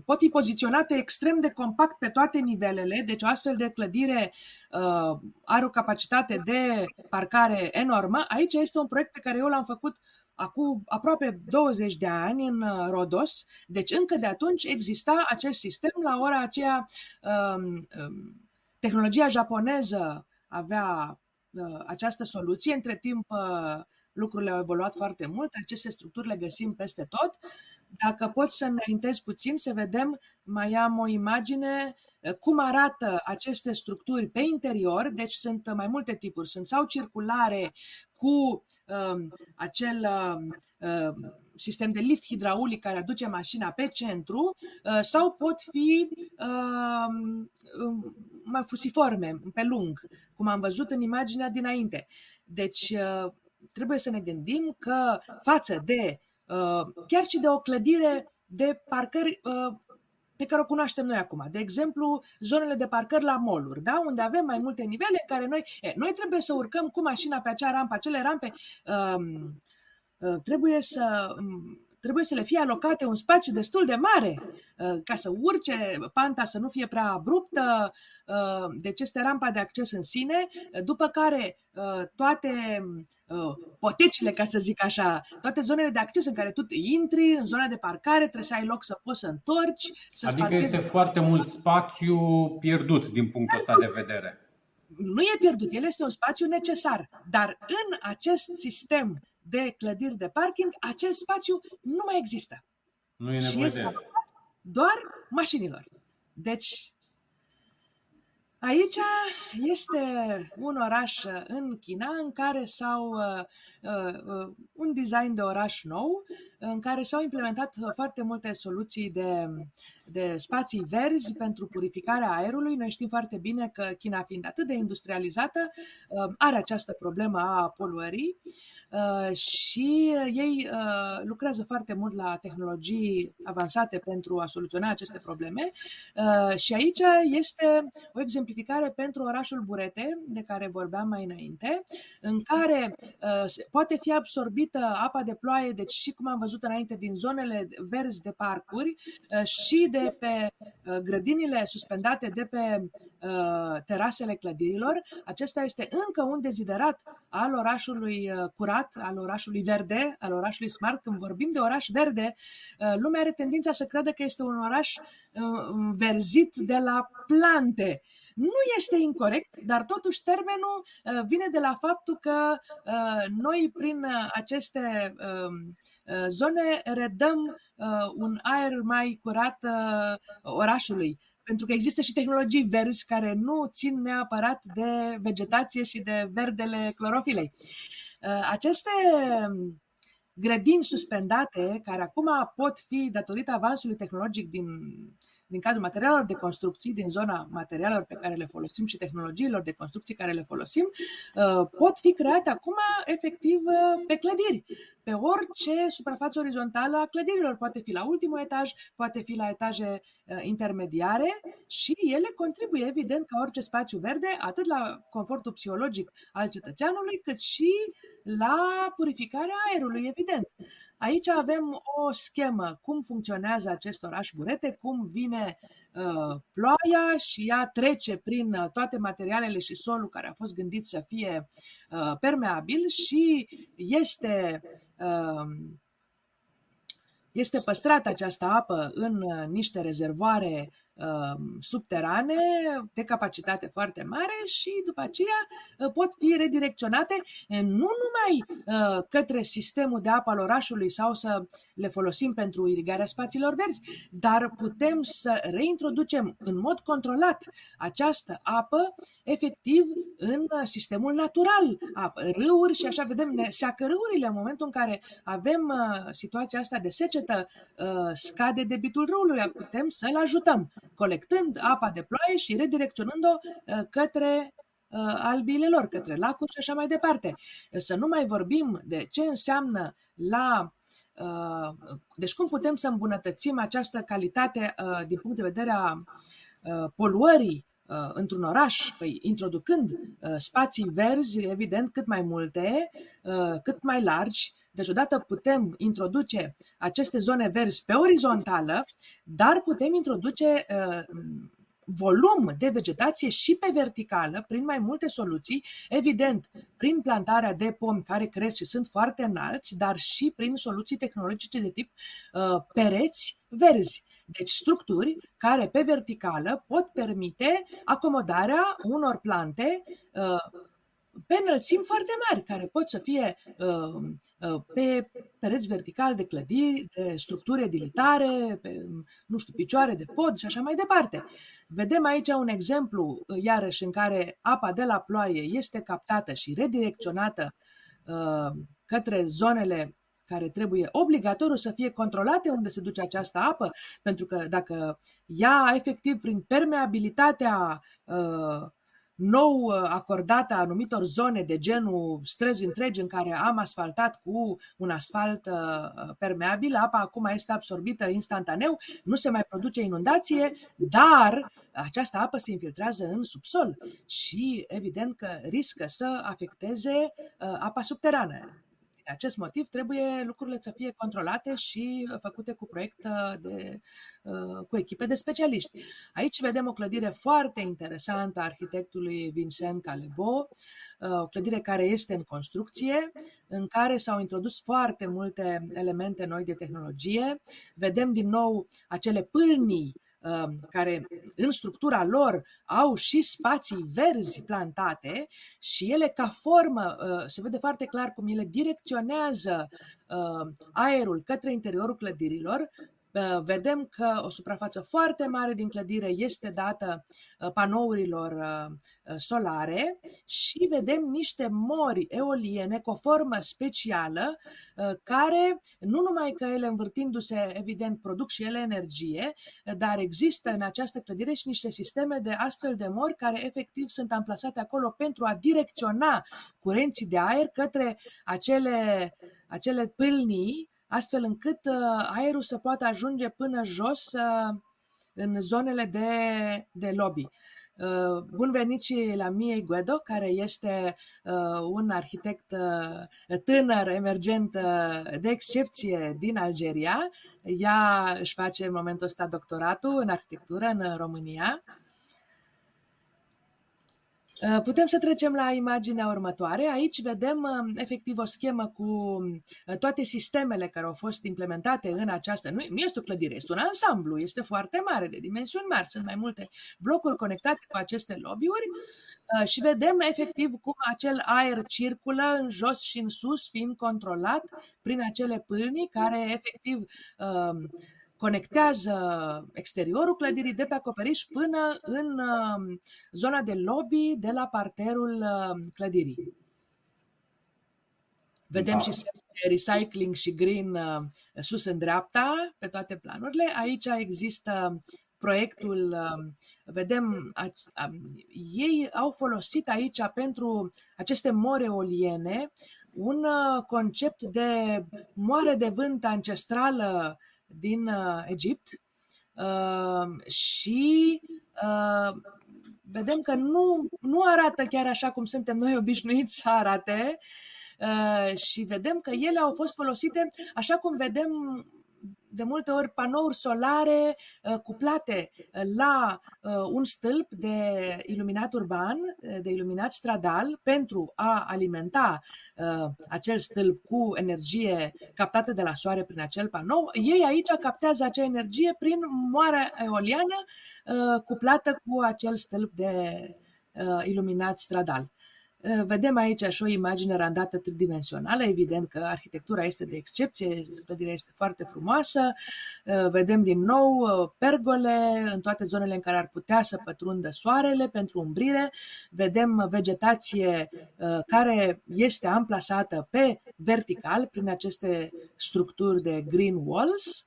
pot fi poziționate extrem de compact pe toate nivelele, deci o astfel de clădire uh, are o capacitate de parcare enormă. Aici este un proiect pe care eu l-am făcut acum aproape 20 de ani în uh, Rodos, deci încă de atunci exista acest sistem. La ora aceea, uh, uh, tehnologia japoneză avea uh, această soluție. Între timp, uh, lucrurile au evoluat foarte mult, aceste structuri le găsim peste tot. Dacă poți să înaintezi puțin, să vedem, mai am o imagine eh, cum arată aceste structuri pe interior, deci sunt mai multe tipuri, sunt sau circulare cu um, acel um, sistem de lift hidraulic care aduce mașina pe centru uh, sau pot fi um, mai fusiforme, pe lung, cum am văzut în imaginea dinainte. Deci uh, trebuie să ne gândim că față de uh, chiar și de o clădire de parcări uh, pe care o cunoaștem noi acum. De exemplu, zonele de parcări la moluri, da? unde avem mai multe nivele în care noi, e, noi trebuie să urcăm cu mașina pe acea rampă, acele rampe um, uh, trebuie să um, trebuie să le fie alocate un spațiu destul de mare uh, ca să urce panta să nu fie prea abruptă, uh, deci este rampa de acces în sine, după care uh, toate potecile, ca să zic așa, toate zonele de acces în care tu intri, în zona de parcare, trebuie să ai loc să poți să întorci, să Adică este foarte mult spațiu pierdut din punctul ăsta de vedere. Nu e pierdut, el este un spațiu necesar, dar în acest sistem de clădiri de parking, acel spațiu nu mai există. Nu e nevoie de doar mașinilor. Deci, Aici este un oraș în China în care s-au uh, uh, un design de oraș nou, în care s-au implementat foarte multe soluții de, de spații verzi pentru purificarea aerului. Noi știm foarte bine că China, fiind atât de industrializată, uh, are această problemă a poluării. Uh, Uh, și ei uh, lucrează foarte mult la tehnologii avansate pentru a soluționa aceste probleme. Uh, și aici este o exemplificare pentru orașul Burete, de care vorbeam mai înainte, în care poate fi absorbită apa de ploaie, deci și cum am văzut înainte, din zonele verzi de parcuri și de pe grădinile suspendate de pe terasele clădirilor. Acesta este încă un deziderat al orașului curat curat, al orașului verde, al orașului smart. Când vorbim de oraș verde, uh, lumea are tendința să creadă că este un oraș uh, verzit de la plante. Nu este incorrect, dar totuși termenul uh, vine de la faptul că noi prin aceste um, zone redăm un aer mai curat orașului pentru că există și tehnologii verzi care nu țin neapărat de vegetație și de verdele clorofilei. Uh, aceste um, grădini suspendate, care acum pot fi, datorită avansului tehnologic din din cadrul materialelor de construcții, din zona materialelor pe care le folosim și tehnologiilor de construcții care le folosim, uh, pot fi create acum efectiv uh, pe clădiri, pe orice suprafață orizontală a clădirilor. Poate fi la ultimul etaj, poate fi la etaje uh, intermediare și ele contribuie evident ca orice spațiu verde, atât la confortul psihologic al cetățeanului, cât și la purificarea aerului, evident. Aici avem o schemă, cum funcționează acest oraș Burete, cum vine uh, ploaia și ea trece prin uh, toate materialele și solul care a fost gândit să fie uh, permeabil și este uh, este păstrată această apă în uh, niște rezervoare Um, subterane de capacitate foarte mare și după aceea uh, pot fi redirecționate uh, nu numai uh, către sistemul de apă al orașului sau să le folosim pentru irigarea spațiilor verzi, dar putem să reintroducem în mod controlat această apă efectiv în sistemul natural, apă, râuri și așa vedem, ne seacă râurile în momentul în care avem situația asta de secetă, scade debitul râului, putem să-l ajutăm colectând apa de ploaie și redirecționând-o uh, către uh, albile lor, către lacuri și așa mai departe. Să nu mai vorbim de ce înseamnă la uh, deci cum putem să îmbunătățim această calitate din punct de vedere a poluării într-un oraș, păi, introducând spații verzi, evident, cât mai multe, cât mai largi, deci odată putem introduce aceste zone verzi pe orizontală, dar putem introduce uh, volum de vegetație și pe verticală, prin mai multe soluții, evident, prin plantarea de pomi care cresc și sunt foarte înalți, dar și prin soluții tehnologice de tip uh, pereți verzi. Deci structuri care pe verticală pot permite acomodarea unor plante uh, pe înălțimi foarte mari, care pot să fie uh, uh, pe pereți verticali de clădiri, de structuri edilitare, pe, nu știu, picioare de pod și așa mai departe. Vedem aici un exemplu, uh, iarăși, în care apa de la ploaie este captată și redirecționată uh, către zonele care trebuie obligatoriu să fie controlate unde se duce această apă, pentru că dacă ea efectiv prin permeabilitatea uh, nou uh, acordată anumitor zone de genul străzi întregi în care am asfaltat cu un asfalt uh, permeabil, apa acum este absorbită instantaneu, nu se mai produce inundație, dar această apă se infiltrează în subsol și evident că riscă să afecteze apa subterană acest motiv trebuie lucrurile să fie controlate și făcute cu proiect de, uh, cu echipe de specialiști. Aici vedem o clădire foarte interesantă a arhitectului Vincent Calebo, uh, o clădire care este în construcție, în care s-au introdus foarte multe elemente noi de tehnologie. Vedem din nou acele pâlnii Um, care în structura lor au și spații verzi plantate și ele ca formă, uh, se vede foarte clar cum ele direcționează uh, aerul către interiorul clădirilor, vedem că o suprafață foarte mare din clădire este dată uh, panourilor uh, uh, solare și vedem niște mori eoliene cu o formă specială care nu numai că ele învârtindu-se evident produc și ele energie, dar există în această clădire și niște sisteme de astfel de mori care efectiv sunt amplasate acolo pentru a direcționa curenții de aer către acele, acele pâlnii astfel încât uh, aerul să poată ajunge până jos uh, în zonele de, de lobby. Uh, bun venit și la Mie Guedo, care este un arhitect tânăr, emergent, de excepție din Algeria. Ea își face în momentul ăsta doctoratul în arhitectură în România Uh, putem să trecem la imaginea următoare. Aici vedem uh, efectiv o schemă cu uh, toate sistemele care au fost implementate în această. Nu, nu este o clădire, este un ansamblu, este foarte mare, de dimensiuni mari. Sunt mai multe blocuri conectate cu aceste lobby-uri și vedem efectiv cum acel aer circulă în jos și în sus, fiind controlat prin acele pâlnii care efectiv conectează exteriorul clădirii de pe acoperiș până în um, zona de lobby de la parterul um, clădirii. Vedem da. și de recycling și green uh, sus în dreapta, pe toate planurile. Aici există proiectul, um, vedem, ei au folosit aici pentru aceste more eoliene un uh, concept de moare de vânt ancestrală din uh, Egipt. Uh, și uh, vedem că nu, nu arată chiar așa cum suntem noi obișnuiți să arate. Uh, și vedem că ele au fost folosite așa cum vedem de multe ori panouri solare uh, cuplate uh, la uh, un stâlp de iluminat urban, de iluminat stradal, pentru a alimenta acel stâlp cu energie captată de la soare prin acel panou. Ei aici captează acea energie prin moarea eoliană cuplată cu acel stâlp de iluminat stradal. Eh, vedem aici și o imagine randată tridimensională, evident că arhitectura este de excepție, clădirea este foarte frumoasă. Eh, vedem din nou eh, pergole în toate zonele în care ar putea să pătrundă soarele pentru umbrire. Vedem vegetație care este amplasată pe vertical prin aceste structuri de green walls.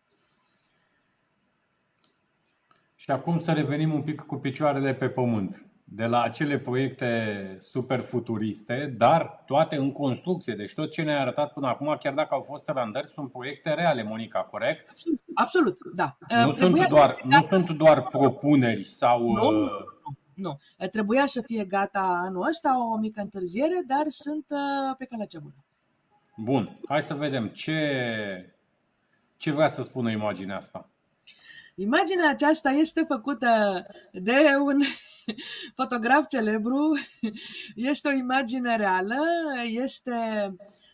Și acum să revenim un pic cu picioarele pe pământ de la acele proiecte super futuriste, dar toate în construcție. Deci tot ce ne-ai arătat până acum, chiar dacă au fost randări, sunt proiecte reale, Monica, corect? Absolut, absolut da. Nu, sunt doar, nu sunt doar propuneri sau... Nu, nu, nu. Trebuia să fie gata anul ăsta, o mică întârziere, dar sunt uh, pe calea cea bună. Bun, hai să vedem ce, ce vrea să spună imaginea asta. Imaginea aceasta este făcută de un fotograf celebru, este o imagine reală, este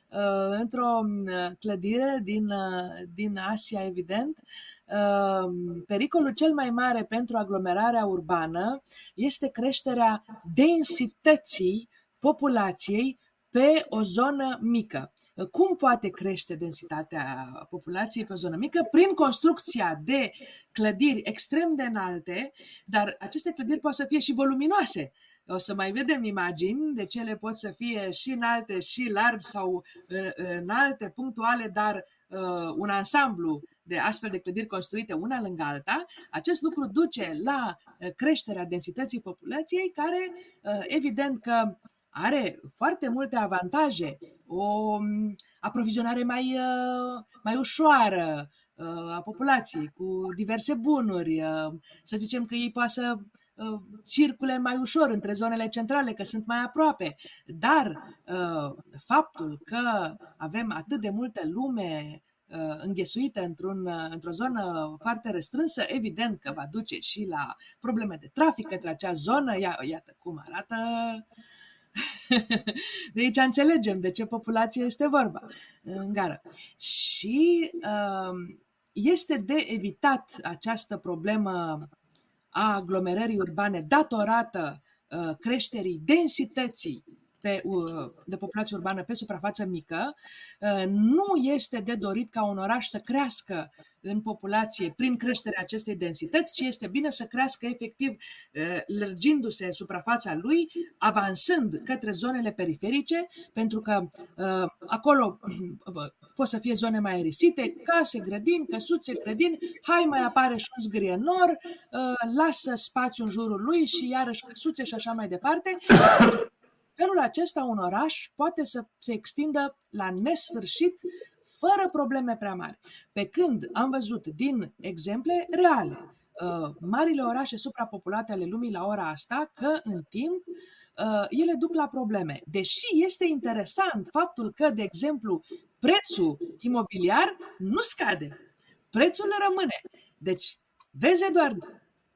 uh, într-o uh, clădire din, uh, din Asia, evident. Uh, pericolul cel mai mare pentru aglomerarea urbană este creșterea densității populației pe o zonă mică. Cum poate crește densitatea populației pe o zonă mică? Prin construcția de clădiri extrem de înalte, dar aceste clădiri pot să fie și voluminoase. O să mai vedem imagini de ce ele pot să fie și înalte și largi sau înalte, punctuale, dar uh, un ansamblu de astfel de clădiri construite una lângă alta, acest lucru duce la uh, creșterea densității populației, care uh, evident că are foarte multe avantaje, o mm, aprovizionare mai, uh, mai ușoară uh, a populației cu diverse bunuri, uh, să zicem că ei poate să uh, circule mai ușor între zonele centrale, că sunt mai aproape. Dar uh, faptul că avem atât de multă lume uh, înghesuită într-un, uh, într-o zonă foarte restrânsă, evident că va duce și la probleme de trafic între acea zonă. Ia, iată cum arată de aici înțelegem de ce populație este vorba în gară. Și uh, este de evitat această problemă a aglomerării urbane datorată uh, creșterii densității pe, uh, de populație urbană pe suprafață mică, uh, nu este de dorit ca un oraș să crească în populație prin creșterea acestei densități, ci este bine să crească efectiv uh, lărgindu-se suprafața lui, avansând către zonele periferice, pentru că acolo pot să fie zone mai aerisite, case, grădini, căsuțe, grădini, hai mai apare și un zgrienor, lasă spațiu în jurul lui și iarăși căsuțe și așa mai departe felul acesta un oraș poate să se extindă la nesfârșit fără probleme prea mari. Pe când am văzut din exemple reale, uh, marile orașe suprapopulate ale lumii la ora asta, că în timp uh, ele duc la probleme. Deși este interesant faptul că, de exemplu, prețul imobiliar nu scade, prețul rămâne. Deci, vezi, Eduard,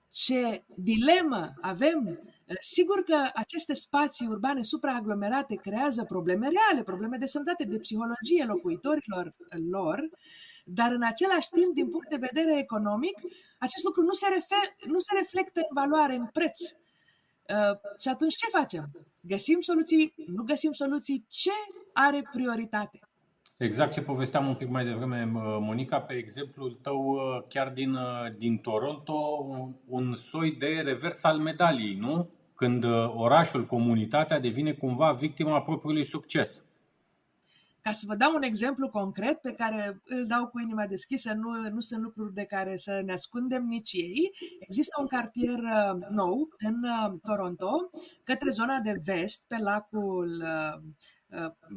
ce dilemă avem Sigur că aceste spații urbane supraaglomerate creează probleme reale, probleme de sănătate, de psihologie locuitorilor lor, dar în același timp, din punct de vedere economic, acest lucru nu se, refer, nu se reflectă în valoare, în preț. Uh, și atunci ce facem? Găsim soluții? Nu găsim soluții? Ce are prioritate? Exact ce povesteam un pic mai devreme, Monica, pe exemplul tău uh, chiar din, uh, din Toronto, un soi de revers al medaliei, nu? Când uh, orașul, comunitatea devine cumva victima propriului succes. Ca să vă dau un exemplu concret pe care îl dau cu inima deschisă, nu, nu sunt lucruri de care să ne ascundem nici ei. Există un cartier uh, nou în uh, Toronto, către zona de vest, pe lacul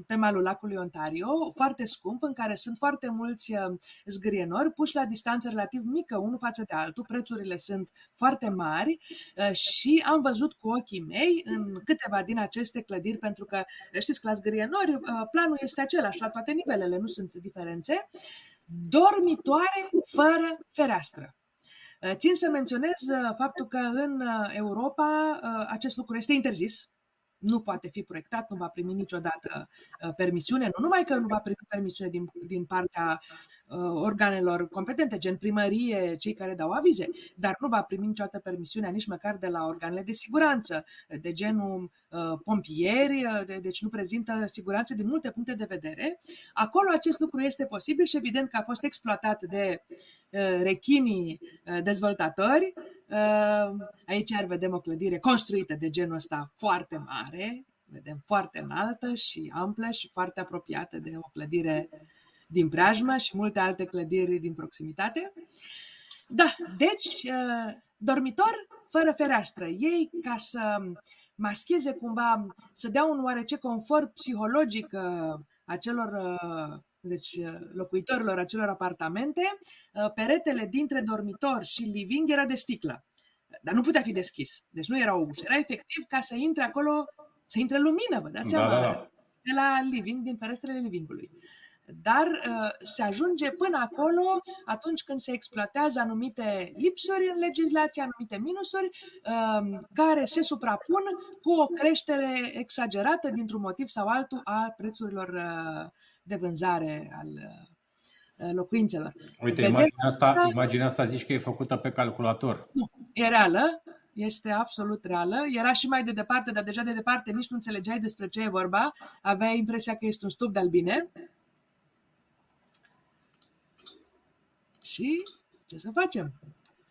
pe malul lacului Ontario, foarte scump, în care sunt foarte mulți uh, zgrienori puși la distanță relativ mică unul față de altul, prețurile sunt foarte mari uh, și am văzut cu ochii mei în câteva din aceste clădiri, pentru că știți că la zgrienori uh, planul este același la toate nivelele, nu sunt diferențe, dormitoare fără fereastră. Țin să menționez faptul că în Europa acest lucru este interzis, nu poate fi proiectat, nu va primi niciodată uh, permisiune, nu numai că nu va primi permisiune din, din partea uh, organelor competente, gen primărie, cei care dau avize, dar nu va primi niciodată permisiunea nici măcar de la organele de siguranță, de genul uh, pompieri, de, deci nu prezintă siguranță din multe puncte de vedere. Acolo acest lucru este posibil și evident că a fost exploatat de rechinii dezvoltatori, Aici ar vedem o clădire construită de genul ăsta foarte mare, vedem foarte înaltă și amplă și foarte apropiată de o clădire din preajmă și multe alte clădiri din proximitate. Da, deci, dormitor fără fereastră. Ei, ca să mascheze cumva, să dea un oarece confort psihologic acelor deci uh, locuitorilor acelor apartamente, uh, peretele dintre dormitor și living era de sticlă. Dar nu putea fi deschis. Deci nu era o ușă. Era efectiv ca să intre acolo, să intre lumină, vă dați da, seama, da, da. de la living, din ferestrele livingului dar uh, se ajunge până acolo atunci când se exploatează anumite lipsuri în legislație, anumite minusuri uh, care se suprapun cu o creștere exagerată dintr-un motiv sau altul a prețurilor uh, de vânzare al uh, locuințelor. Uite, Vedem imaginea asta, imaginea asta zici că e făcută pe calculator. Nu, e reală, este absolut reală. Era și mai de departe, dar deja de departe nici nu înțelegeai despre ce e vorba. Aveai impresia că este un stup de albine. Și ce să facem?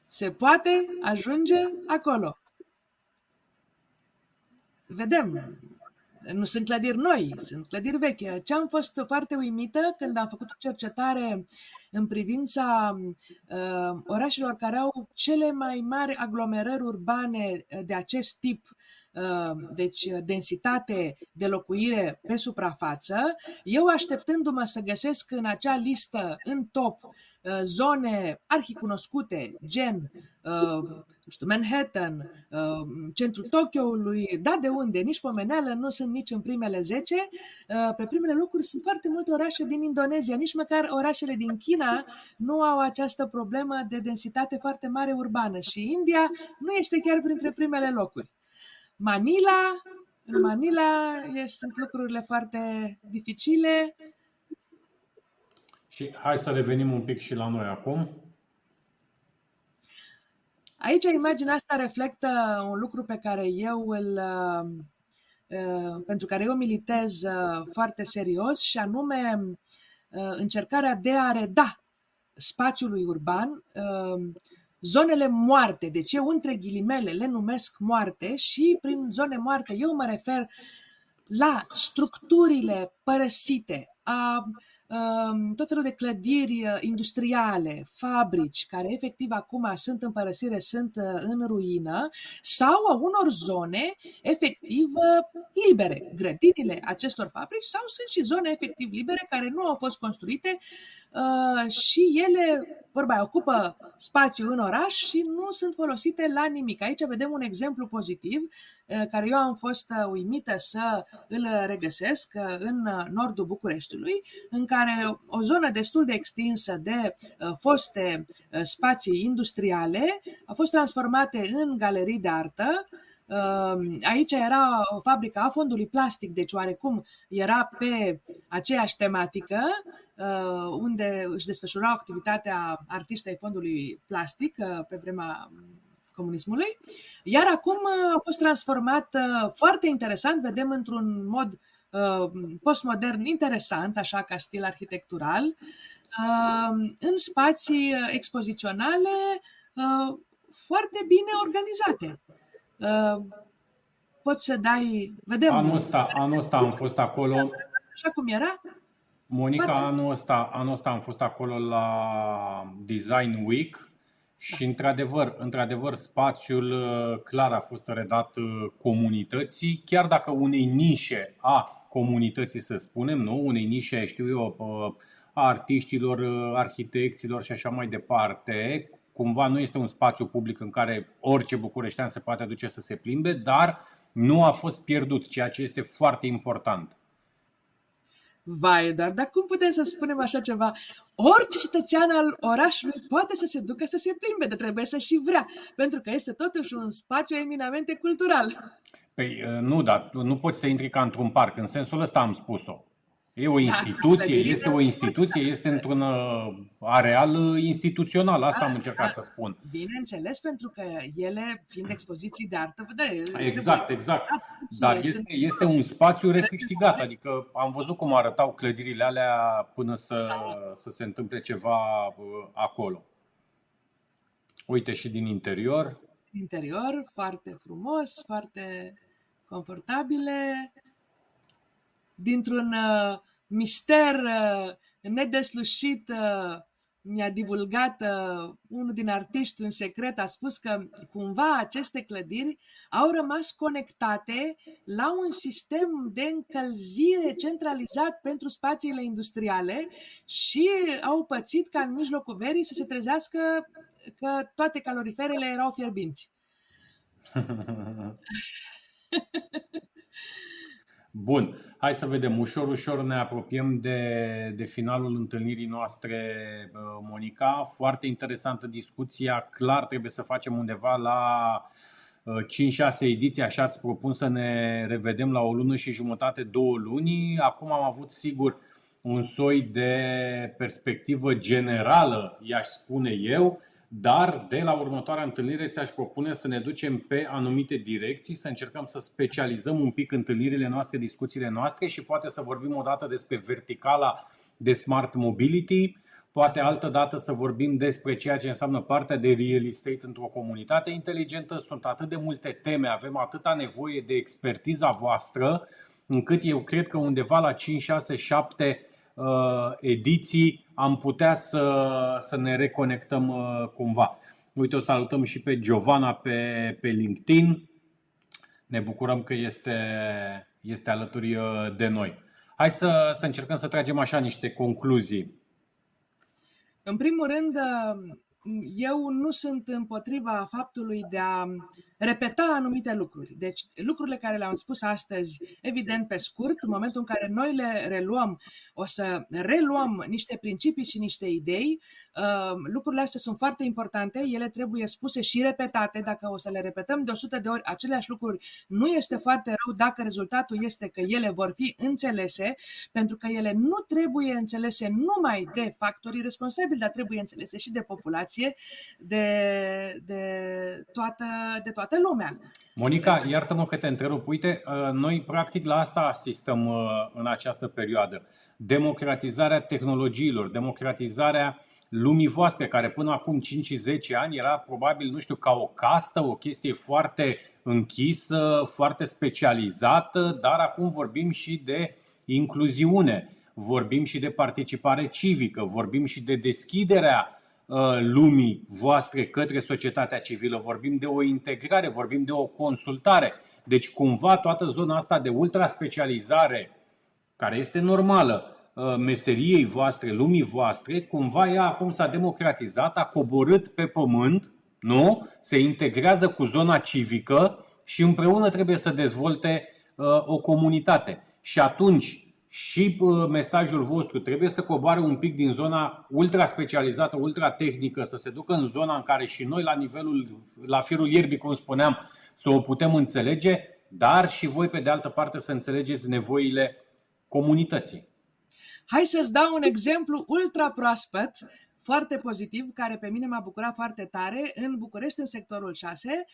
Se poate ajunge acolo. Vedem nu sunt clădiri noi, sunt clădiri vechi. Ce am fost foarte uimită când am făcut o cercetare în privința uh, orașelor care au cele mai mari aglomerări urbane de acest tip, uh, deci densitate de locuire pe suprafață, eu așteptându-mă să găsesc în acea listă, în top, uh, zone arhicunoscute, gen uh, nu știu, Manhattan, uh, centrul Tokyoului, da de unde, nici pomeneală, nu sunt nici în primele 10. Uh, pe primele locuri sunt foarte multe orașe din Indonezia, nici măcar orașele din China nu au această problemă de densitate foarte mare urbană și India nu este chiar printre primele locuri. Manila, în Manila sunt lucrurile foarte dificile. Și hai să revenim un pic și la noi acum. Aici imaginea asta reflectă un lucru pe care eu îl uh, uh, pentru care eu militez uh, foarte serios și anume încercarea de a reda spațiului urban zonele moarte. Deci eu între ghilimele le numesc moarte și prin zone moarte eu mă refer la structurile părăsite, a tot felul de clădiri uh, industriale, fabrici, care efectiv acum sunt în părăsire, sunt uh, în ruină, sau a unor zone efectiv uh, libere. Grădinile acestor fabrici sau sunt și zone efectiv libere care nu au fost construite și ele, vorba ocupă spațiu în oraș și nu sunt folosite la nimic. Aici vedem un exemplu pozitiv care eu am fost uimită să îl regăsesc în nordul Bucureștiului, în care o zonă destul de extinsă de uh, foste uh, spații industriale a fost transformate în galerii de artă. Uh, aici era o fabrică a fondului plastic, deci oarecum era pe aceeași tematică, unde își desfășura activitatea artistei fondului plastic pe vremea comunismului, iar acum a fost transformat foarte interesant, vedem într-un mod Uh, postmodern interesant, așa ca stil arhitectural, uh, în spații expoziționale uh, foarte bine organizate. Poți să dai... Vedem. Anul ăsta, anul ăsta am fost acolo. Așa cum era? Monica, foarte... anul ăsta, anul ăsta am fost acolo la Design Week și într-adevăr, într-adevăr, spațiul clar a fost redat comunității, chiar dacă unei nișe a comunității, să spunem, nu? unei nișe, știu eu, a artiștilor, arhitecților și așa mai departe. Cumva nu este un spațiu public în care orice bucureștean se poate aduce să se plimbe, dar nu a fost pierdut, ceea ce este foarte important. Vai, dar dar cum putem să spunem așa ceva? Orice cetățean al orașului poate să se ducă să se plimbe, dar trebuie să și vrea, pentru că este totuși un spațiu eminamente cultural. Păi uh, nu, dar nu poți să intri ca într-un parc. În sensul ăsta am spus-o. E o da, instituție, este o instituție, este într-un uh, areal uh, instituțional. Asta am da, încercat să spun. Bineînțeles, pentru că ele, fiind expoziții de artă, de, Exact, exact. Dar este, este un spațiu recâștigat. Adică am văzut cum arătau clădirile alea până să, să se întâmple ceva acolo. Uite și din interior. Interior, foarte frumos, foarte confortabile, dintr-un uh, mister uh, nedeslușit uh, mi-a divulgat uh, unul din artiști un secret, a spus că cumva aceste clădiri au rămas conectate la un sistem de încălzire centralizat pentru spațiile industriale și au pățit ca în mijlocul verii să se trezească că toate caloriferele erau fierbinți. Bun, hai să vedem. Ușor, ușor ne apropiem de, de finalul întâlnirii noastre, Monica. Foarte interesantă discuția. Clar trebuie să facem undeva la 5-6 ediții, așa ați propun să ne revedem la o lună și jumătate, două luni. Acum am avut sigur un soi de perspectivă generală, i-aș spune eu dar de la următoarea întâlnire ți-aș propune să ne ducem pe anumite direcții, să încercăm să specializăm un pic întâlnirile noastre, discuțiile noastre și poate să vorbim o dată despre verticala de smart mobility, poate altă dată să vorbim despre ceea ce înseamnă partea de real estate într-o comunitate inteligentă. Sunt atât de multe teme, avem atâta nevoie de expertiza voastră încât eu cred că undeva la 5, 6, 7 uh, ediții am putea să, să ne reconectăm uh, cumva. Uite, o salutăm și pe Giovanna pe, pe LinkedIn. Ne bucurăm că este, este alături uh, de noi. Hai să, să încercăm să tragem așa niște concluzii. În primul rând, eu nu sunt împotriva faptului de a repeta anumite lucruri. Deci lucrurile care le-am spus astăzi, evident pe scurt, în momentul în care noi le reluăm, o să reluăm niște principii și niște idei. Uh, lucrurile astea sunt foarte importante, ele trebuie spuse și repetate. Dacă o să le repetăm de 100 de ori aceleași lucruri, nu este foarte rău dacă rezultatul este că ele vor fi înțelese, pentru că ele nu trebuie înțelese numai de factorii responsabili, dar trebuie înțelese și de populație, de, de, toată, de toată toată lumea. Monica, iartă-mă că te întrerup. Uite, uh, noi practic la asta asistăm uh, în această perioadă. Democratizarea tehnologiilor, democratizarea lumii voastre, care până acum 5-10 ani era probabil, nu știu, ca o castă, o chestie foarte închisă, foarte specializată, dar acum vorbim și de incluziune, vorbim și de participare civică, vorbim și de deschiderea Uh, lumii voastre către societatea civilă, vorbim de o integrare, vorbim de o consultare. Deci cumva toată zona asta de ultraspecializare, care este normală, uh, meseriei voastre, lumii voastre, cumva ea acum s-a democratizat, a coborât pe pământ, nu? Se integrează cu zona civică și împreună trebuie să dezvolte uh, o comunitate. Și atunci și mesajul vostru trebuie să coboare un pic din zona ultra specializată, ultra tehnică, să se ducă în zona în care și noi la nivelul, la firul ierbii, cum spuneam, să o putem înțelege, dar și voi pe de altă parte să înțelegeți nevoile comunității. Hai să-ți dau un exemplu ultra proaspăt, foarte pozitiv, care pe mine m-a bucurat foarte tare. În București, în sectorul 6,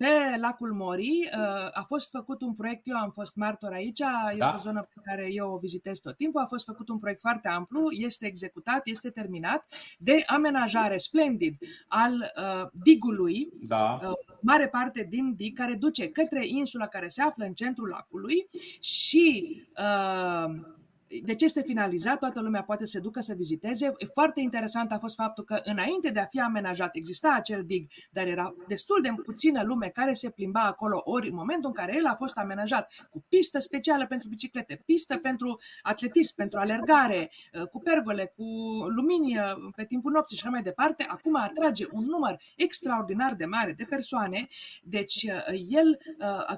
pe lacul Mori uh, a fost făcut un proiect, eu am fost martor aici, este da. o zonă pe care eu o vizitez tot timpul, a fost făcut un proiect foarte amplu, este executat, este terminat, de amenajare splendid al uh, digului, da. uh, mare parte din dig care duce către insula care se află în centrul lacului și uh, deci este finalizat, toată lumea poate să se ducă să viziteze. Foarte interesant a fost faptul că înainte de a fi amenajat exista acel dig, dar era destul de puțină lume care se plimba acolo, ori în momentul în care el a fost amenajat cu pistă specială pentru biciclete, pistă pentru atletism, pentru alergare, uh, cu pergole, cu lumini uh, pe timpul nopții și așa mai departe, acum atrage un număr extraordinar de mare de persoane, deci uh, el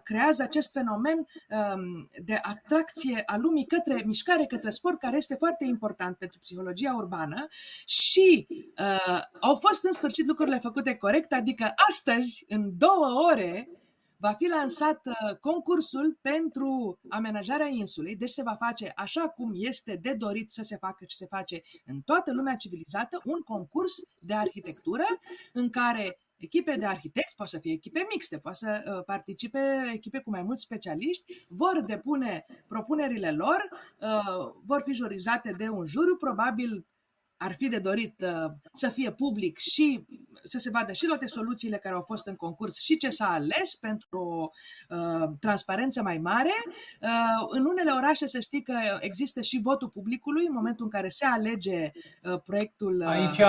creează acest fenomen um, de atracție a lumii către mișcare mișcare către sport, care este foarte important pentru psihologia urbană și uh, au fost în sfârșit lucrurile făcute corect, adică astăzi, în două ore, va fi lansat uh, concursul pentru amenajarea insulei, deci se va face așa cum este de dorit să se facă și se face în toată lumea civilizată, un concurs de arhitectură în care echipe de arhitecți, poate să fie echipe mixte, poate să uh, participe echipe cu mai mulți specialiști, vor depune propunerile lor, uh, vor fi jurizate de un juriu, probabil ar fi de dorit uh, să fie public și să se vadă și toate soluțiile care au fost în concurs și ce s-a ales pentru o uh, transparență mai mare. Uh, în unele orașe să știi că există și votul publicului în momentul în care se alege uh, proiectul. Uh, aici,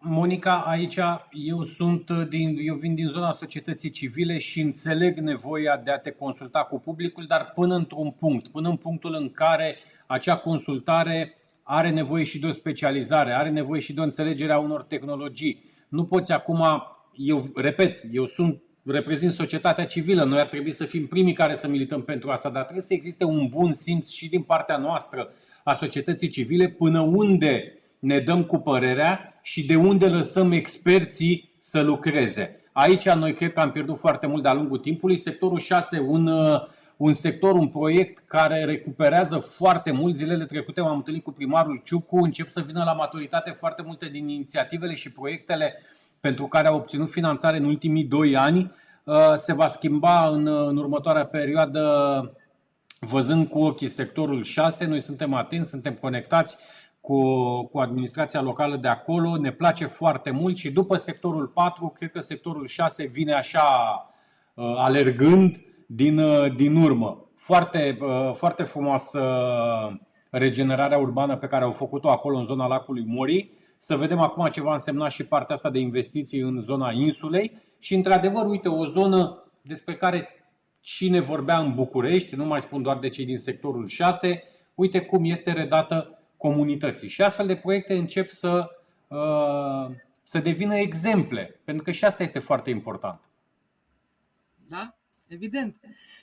Monica, aici eu sunt din, eu vin din zona societății civile și înțeleg nevoia de a te consulta cu publicul, dar până într-un punct, până în punctul în care acea consultare are nevoie și de o specializare, are nevoie și de o înțelegere a unor tehnologii. Nu poți acum, eu repet, eu sunt reprezint societatea civilă, noi ar trebui să fim primii care să milităm pentru asta, dar trebuie să existe un bun simț și din partea noastră a societății civile până unde ne dăm cu părerea și de unde lăsăm experții să lucreze. Aici noi cred că am pierdut foarte mult de-a lungul timpului. Sectorul 6, un uh, un sector, un proiect care recuperează foarte mult. Zilele trecute m-am întâlnit cu primarul Ciucu, încep să vină la maturitate foarte multe din inițiativele și proiectele pentru care au obținut finanțare în ultimii doi ani. Uh, se va schimba în, în următoarea perioadă văzând cu ochii sectorul 6. Noi suntem atenți, suntem conectați cu, cu administrația locală de acolo. Ne place foarte mult și după sectorul 4, cred că sectorul 6 vine așa uh, alergând din, uh, din urmă. Foarte, uh, foarte frumoasă regenerarea urbană pe care au făcut-o acolo în zona lacului Mori. Să vedem acum ce va însemna și partea asta de investiții în zona insulei. Și într-adevăr, uite, o zonă despre care cine vorbea în București, nu mai spun doar de cei din sectorul 6, uite cum este redată comunității. Și astfel de proiecte încep să, uh, să devină exemple, pentru că și asta este foarte important. Da? Evident.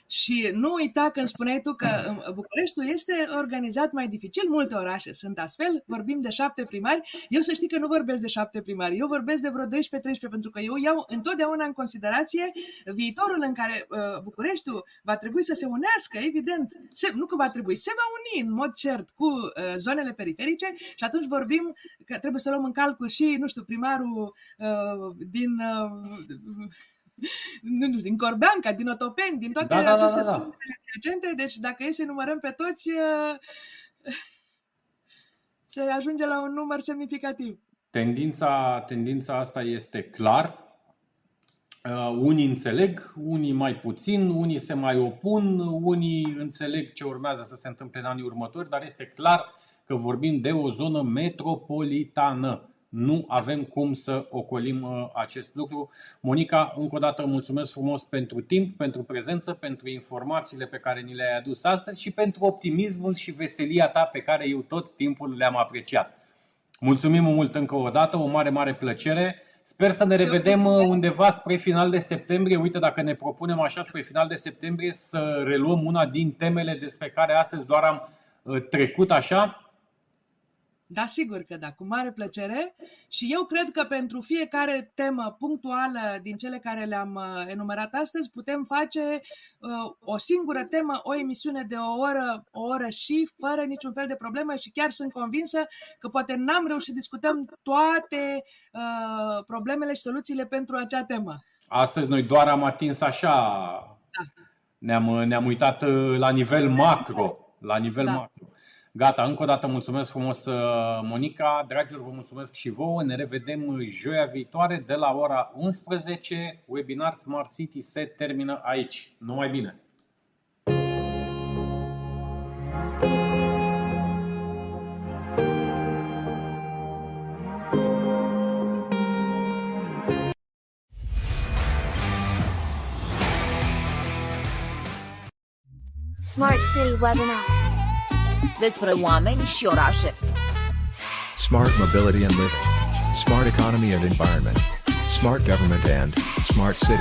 Și nu uita când spuneai tu că uh, Bucureștiul este organizat mai dificil, multe orașe sunt astfel, vorbim de șapte primari. Eu să știi că nu vorbesc de șapte primari, eu vorbesc de vreo 12-13, pentru că eu iau întotdeauna în considerație viitorul în care uh, Bucureștiul va trebui să se unească, evident. Se, nu că va trebui, se va uni în mod cert cu uh, zonele periferice și atunci vorbim că trebuie să luăm în calcul și, nu știu, primarul uh, din... Uh, nu știu, din Corbeanca, din Otopeni, din toate Da, da, da, aceste da, da. punctele adiacente. Deci dacă e să numărăm pe toți, uh, se ajunge la un număr semnificativ. Tendința, tendința asta este clar. Uh, unii înțeleg, unii mai puțin, unii se mai opun, unii înțeleg ce urmează să se întâmple în anii următori, dar este clar că vorbim de o zonă metropolitană. Nu avem cum să ocolim uh, acest lucru. Monica, încă o dată mulțumesc frumos pentru timp, pentru prezență, pentru informațiile pe care ni le-ai adus astăzi și pentru optimismul și veselia ta pe care eu tot timpul le-am apreciat. Mulțumim mult încă o dată, o mare, mare plăcere. Sper să ne revedem uh, undeva spre final de septembrie. Uite, dacă ne propunem așa spre final de septembrie să reluăm una din temele despre care astăzi doar am uh, trecut așa. Da, sigur că da, cu mare plăcere. Și eu cred că pentru fiecare temă punctuală din cele care le-am uh, enumerat astăzi, putem face uh, o singură temă, o emisiune de o oră, o oră și fără niciun fel de problemă și chiar sunt convinsă că poate n-am reușit să discutăm toate uh, problemele și soluțiile pentru acea temă. Astăzi noi doar am atins așa, ne-am, ne-am uitat uh, la nivel macro. La nivel Da. macro. Gata, încă o dată mulțumesc frumos, uh, Monica. Dragilor, vă mulțumesc și vouă. Ne revedem uh, joia viitoare de la ora 11. Webinar Smart City se termină aici. Numai bine! Smart City Webinar. Despre oameni și orașe. Smart mobility and living. Smart economy and environment. Smart government and smart city.